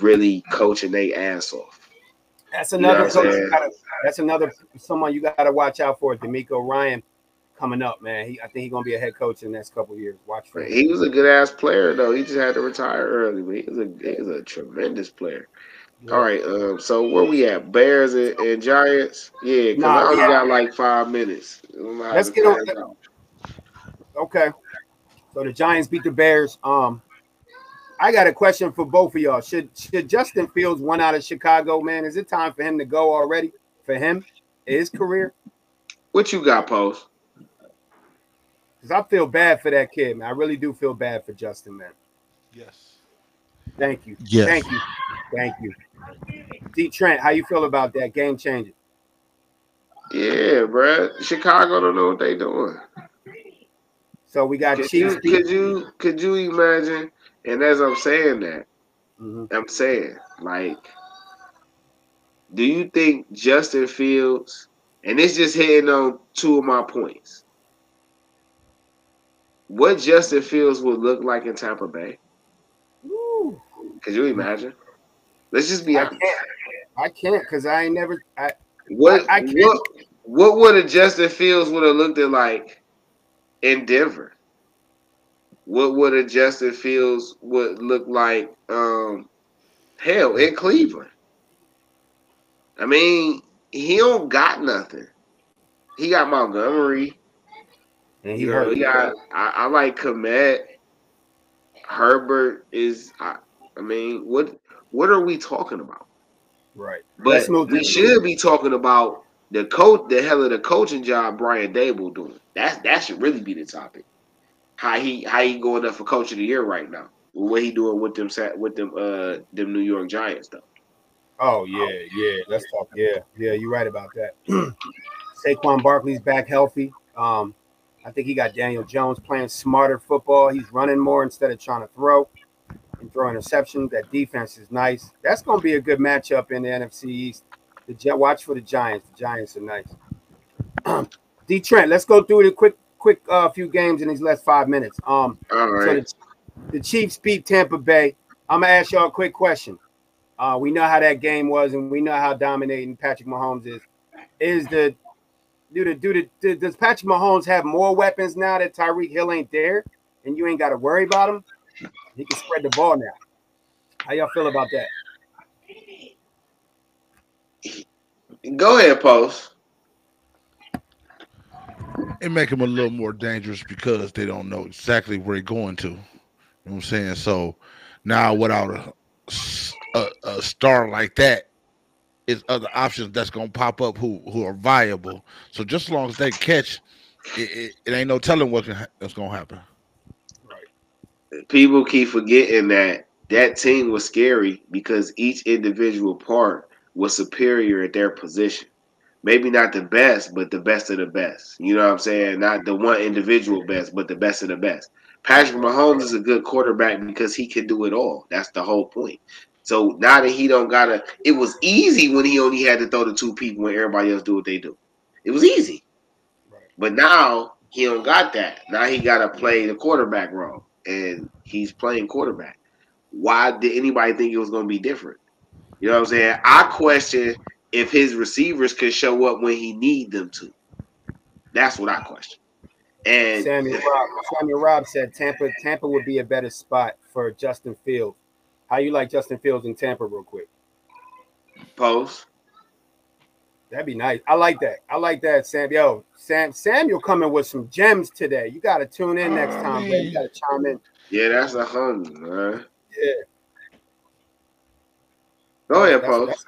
really coaching they ass off. That's You know another what I'm coach. saying? You gotta, that's another someone you got to watch out for. DeMeco Ryan coming up, man. He, I think he's gonna be a head coach in the next couple of years. Watch for him. He was a good ass player though. He just had to retire early, but he was a he was a tremendous player. All right, um, so where we at? Bears and, and Giants? Yeah, because Nah, I only yeah. got like five minutes. I don't know how Let's get on- out. Okay. So the Giants beat the Bears. Um, I got a question for both of y'all. Should should Justin Fields one out of Chicago, man? Is it time for him to go already? For him, his career? What you got, post? Because I feel bad for that kid, man. I really do feel bad for Justin, man. Yes. Thank you. Yes. Thank you. Thank you. D Trent, how you feel about that game changer? Yeah, bruh. Chicago don't know what they doing. So we got Could Chiefs. you, could you could you imagine? And as I'm saying that, Mhm. I'm saying like, do you think Justin Fields? And it's just hitting on two of my points. What Justin Fields would look like in Tampa Bay? Woo. Could you imagine? Let's just be I honest. can't. I can't because I ain't never. I What I- I can't- what what would a Justin Fields would have looked like in Denver? What would a Justin Fields would look like um hell in Cleveland? I mean, he don't got nothing. He got Montgomery. And he You know, hurt. he got I, I like Kmet. Herbert is I, I mean, what what are we talking about? Right. But Let's we should be talking about the coach, the hell of the coaching job Brian Daboll doing. That's that should really be the topic. How he how he going up for coach of the year right now? What he doing with them sa- with them uh them New York Giants though? Oh yeah, yeah. Let's talk. Yeah, yeah. You're right about that. Saquon Barkley's back healthy. Um, I think he got Daniel Jones playing smarter football. He's running more instead of trying to throw and throw interceptions. That defense is nice. That's going to be a good matchup in the NFC East. The watch for the Giants. The Giants are nice. D Trent, let's go through the quick, quick uh, few games in these last five minutes. Um, All so the, the Chiefs beat Tampa Bay. I'm gonna ask y'all a quick question. Uh, we know how that game was, and we know how dominating Patrick Mahomes is. Is the do the do the do- does Patrick Mahomes have more weapons now that Tyreek Hill ain't there, and you ain't got to worry about him? He can spread the ball now. How y'all feel about that? Go ahead, post. It make him a little more dangerous because they don't know exactly where he's going to. You know what I'm saying? So now without a a star like that, is other options that's gonna pop up who who are viable. So just as long as they catch, it, it, it ain't no telling what can, what's gonna happen. People keep forgetting that that team was scary because each individual part was superior at their position. Maybe not the best, but the best of the best. You know what I'm saying? Not the one individual best, but the best of the best. Patrick Mahomes is a good quarterback because he can do it all. That's the whole point. So now that he don't gotta, it was easy when he only had to throw to two people when everybody else do what they do. It was easy. Right. But now he don't got that. Now he gotta play the quarterback role, and he's playing quarterback. Why did anybody think it was gonna be different? You know what I'm saying? I question if his receivers can show up when he need them to. That's what I question. And Samuel Rob, Robb said Tampa Tampa would be a better spot for Justin Fields. How you like Justin Fields in Tampa, real quick? post. That'd be nice. I like that. I like that, Sam. Yo, Sam Samuel coming with some gems today. You got to tune in next Oh, time, man. man. You got to chime in. Yeah, that's a hundred, man. Yeah. Go ahead, That's- post.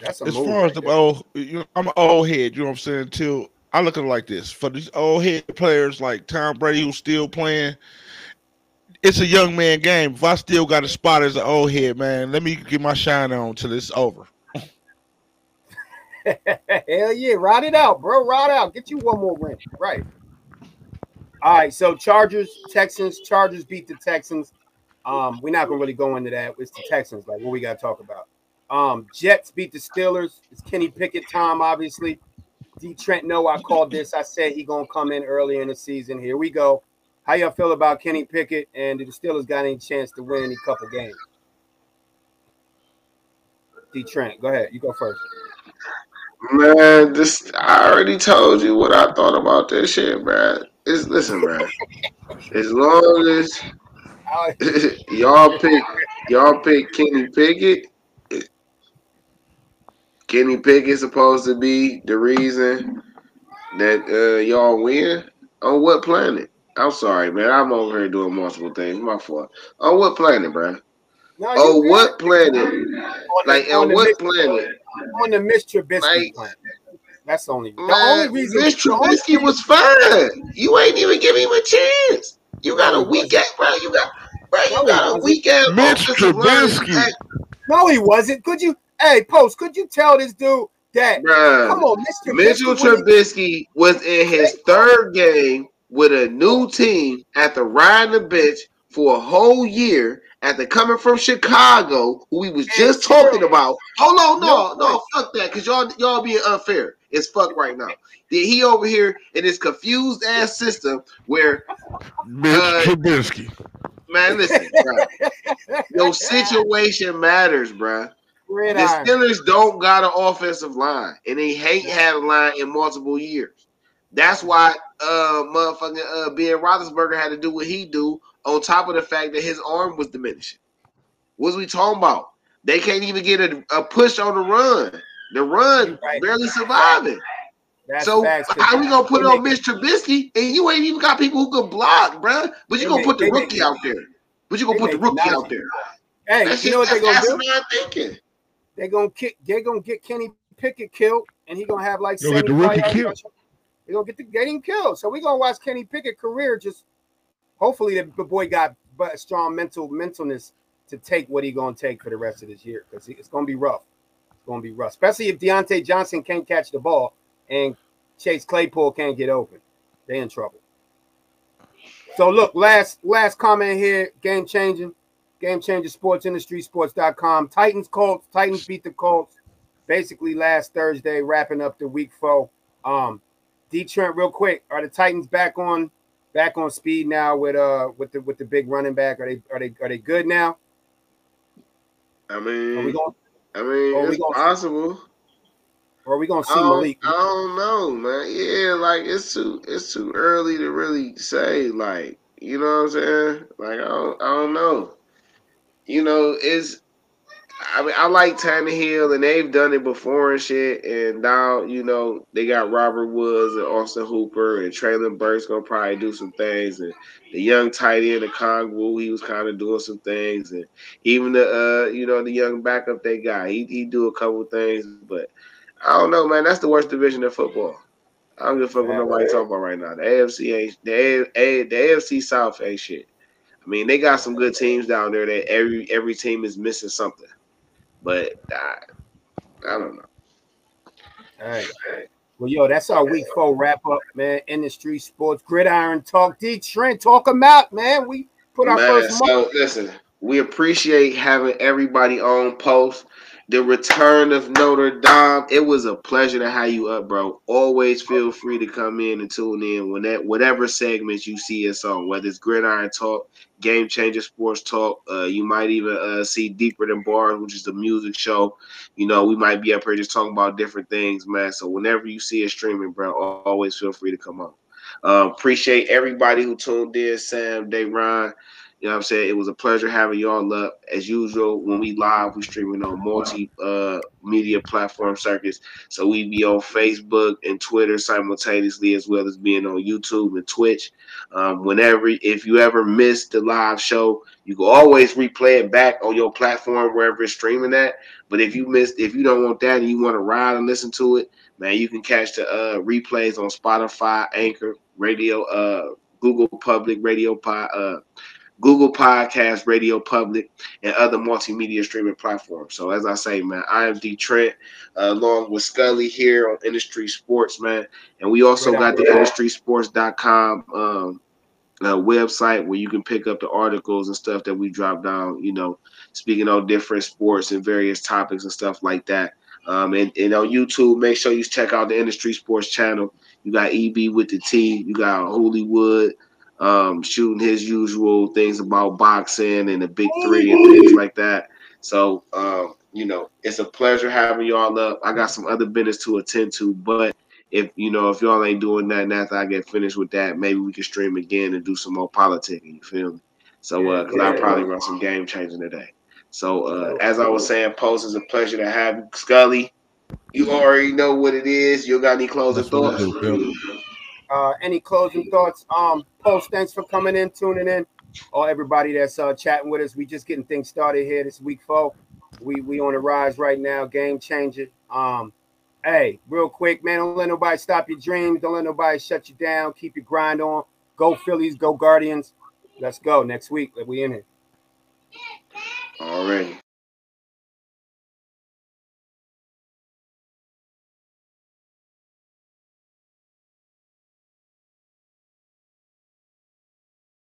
That's a As move far as the there. old, you know, I'm an old head. You know what I'm saying? Until I look at it like this: for these old head players like Tom Brady, who's still playing, it's a young man game. If I still got a spot as an old head, man, let me get my shine on till it's over. Hell yeah, ride it out, bro. Ride out. Get you one more win. Right. All right. So Chargers, Texans, Chargers beat the Texans. Um, we're not gonna really go into that. It's the Texans, like what we gotta talk about. Um, Jets beat the Steelers. It's Kenny Pickett time, obviously. D Trent, no, I called this. I said he gonna come in early in the season. Here we go. How y'all feel about Kenny Pickett and do the Steelers got any chance to win any couple games? D Trent, go ahead. You go first. Man, this I already told you what I thought about this shit, man. It's listen, man. As long as y'all pick y'all pick Kenny Pickett. Kenny Pickett's supposed to be the reason that uh, y'all win. On what planet? I'm sorry, man. I'm over here doing multiple things. My fault. On what planet, bro? No, Oh, good. what planet? The- Like on on what Mitch- planet? on the Mitch Trubisky Like- plan. That's the only. The Man, only reason. Mitch Trubisky was fine. You ain't even giving him a chance. You got a weak ass, bro. You got, bro. You he got a wasn't. weak ass Mitch offensive. Trubisky. No, he wasn't. Could you? Hey, post. Could you tell this dude that? Bruh. Come on, Mr. Mitchell Trubisky was in his third game with a new team after riding the bench for a whole year after coming from Chicago, who we was just talking about. Hold on, no, no, fuck that, because y'all y'all being unfair. It's fuck right now. Then he over here in this confused ass system where Mitch Uh, Trubisky. man, listen, bro, your situation matters, bruh. The Gridiron. Steelers don't got an offensive line, and they hate had a line in multiple years. That's why uh motherfucking uh Ben Roethlisberger had to do what he do, on top of the fact that his arm was diminishing. What's we talking about? They can't even get a, a push on the run. The run right. barely surviving. That's so facts, 'cause how we gonna put it on make- Mitch Trubisky and you ain't even got people who can block, bruh? But you gonna make- put the they make- rookie out there. But you gonna put the rookie nice. out there. Hey, That's you know what just- they gonna that's do? what I'm thinking. They gonna kick. They gonna get Kenny Pickett killed, and he gonna have like. You'll get the rookie killed. Rushing. They gonna get the him killed. So we gonna watch Kenny Pickett career just. Hopefully the, the boy got strong mental mentalness to take what he gonna take for the rest of this year because it's gonna be rough. It's gonna be rough, especially if Diontae Johnson can't catch the ball and Chase Claypool can't get open. They in trouble. So look, last last comment here, game changing, game changer sports industry sports.com. Titans Colts, Titans beat the Colts basically last Thursday, wrapping up the week four. Um D Trent, real quick, are the Titans back on back on speed now with uh with the with the big running back? Are they are they are they good now? I Are we mean, going I mean, it's possible. or are we gonna see I Malik? I don't know, man. Yeah, like it's too it's too early to really say. Like, you know what I'm saying? Like, I don't, I don't know. You know, it's. I mean, I like Tannehill, and they've done it before and shit. And now, you know, they got Robert Woods and Austin Hooper, and Treylon Burks gonna probably do some things, and the young tight end, the Kongwu, he was kind of doing some things, and even the uh, you know, the young backup they got, he he do a couple things, but I don't know, man. That's the worst division in football. I don't give a fuck what nobody talking about right now. The AFC ain't the A, A, the AFC South ain't shit. I mean, they got some good teams down there. That every every team is missing something, but I, I don't know. All right. Well, yo, that's our week four wrap up, man. Industry sports gridiron talk. D Trent, talk them out, man. We put our Man, first month. so listen, we appreciate having everybody on post. The return of Notre Dame. It was a pleasure to have you up, bro. Always feel free to come in and tune in when that whatever segments you see us on, whether it's Gridiron Talk, Game Changer Sports Talk. Uh, you might even uh, see Deeper Than Bars, which is the music show. You know, we might be up here just talking about different things, man. So whenever you see us streaming, bro, always feel free to come on. Um, appreciate everybody who tuned in, Sam, Day Ron. You know what I'm saying? It was a pleasure having y'all up. As usual, when we live, we streaming on multi uh media platform circuits. So we be on Facebook and Twitter simultaneously, as well as being on YouTube and Twitch. Um, whenever if you ever missed the live show, you can always replay it back on your platform wherever it's streaming at. But if you missed, if you don't want that and you want to ride and listen to it, man, you can catch the uh replays on Spotify, Anchor, Radio, uh Google Public Radio Pod, uh Google Podcast, Radio Public, and other multimedia streaming platforms. So as I say, man, I am D Trent, uh, along with Scully here on Industry Sports, man, and we also Right got the IndustrySports.com um, uh, website where you can pick up the articles and stuff that we drop down. You know, speaking on different sports and various topics and stuff like that. Um, and, and on YouTube, make sure you check out the Industry Sports channel. You got EB with the T. You got Hollywood um, shooting his usual things about boxing and the big three and things like that. So, um, you know, it's a pleasure having y'all up. I got some other business to attend to, but if you know, if y'all ain't doing that, and after I get finished with that, maybe we can stream again and do some more politics. You feel me? So, uh, because I probably run some game changing today. So, uh, as I was saying, post is a pleasure to have you, Scully. You already know what it is. You got any closing That's what thoughts? Uh, any closing thoughts? Um, post, thanks for coming in, tuning in. All everybody that's uh chatting with us. We just getting things started here this week, four. We we on the rise right now, game changer. Um, Hey, real quick, man. Don't let nobody stop your dreams. Don't let nobody shut you down. Keep your grind on. Go Phillies. Go Guardians. Let's go next week. We in it. Already.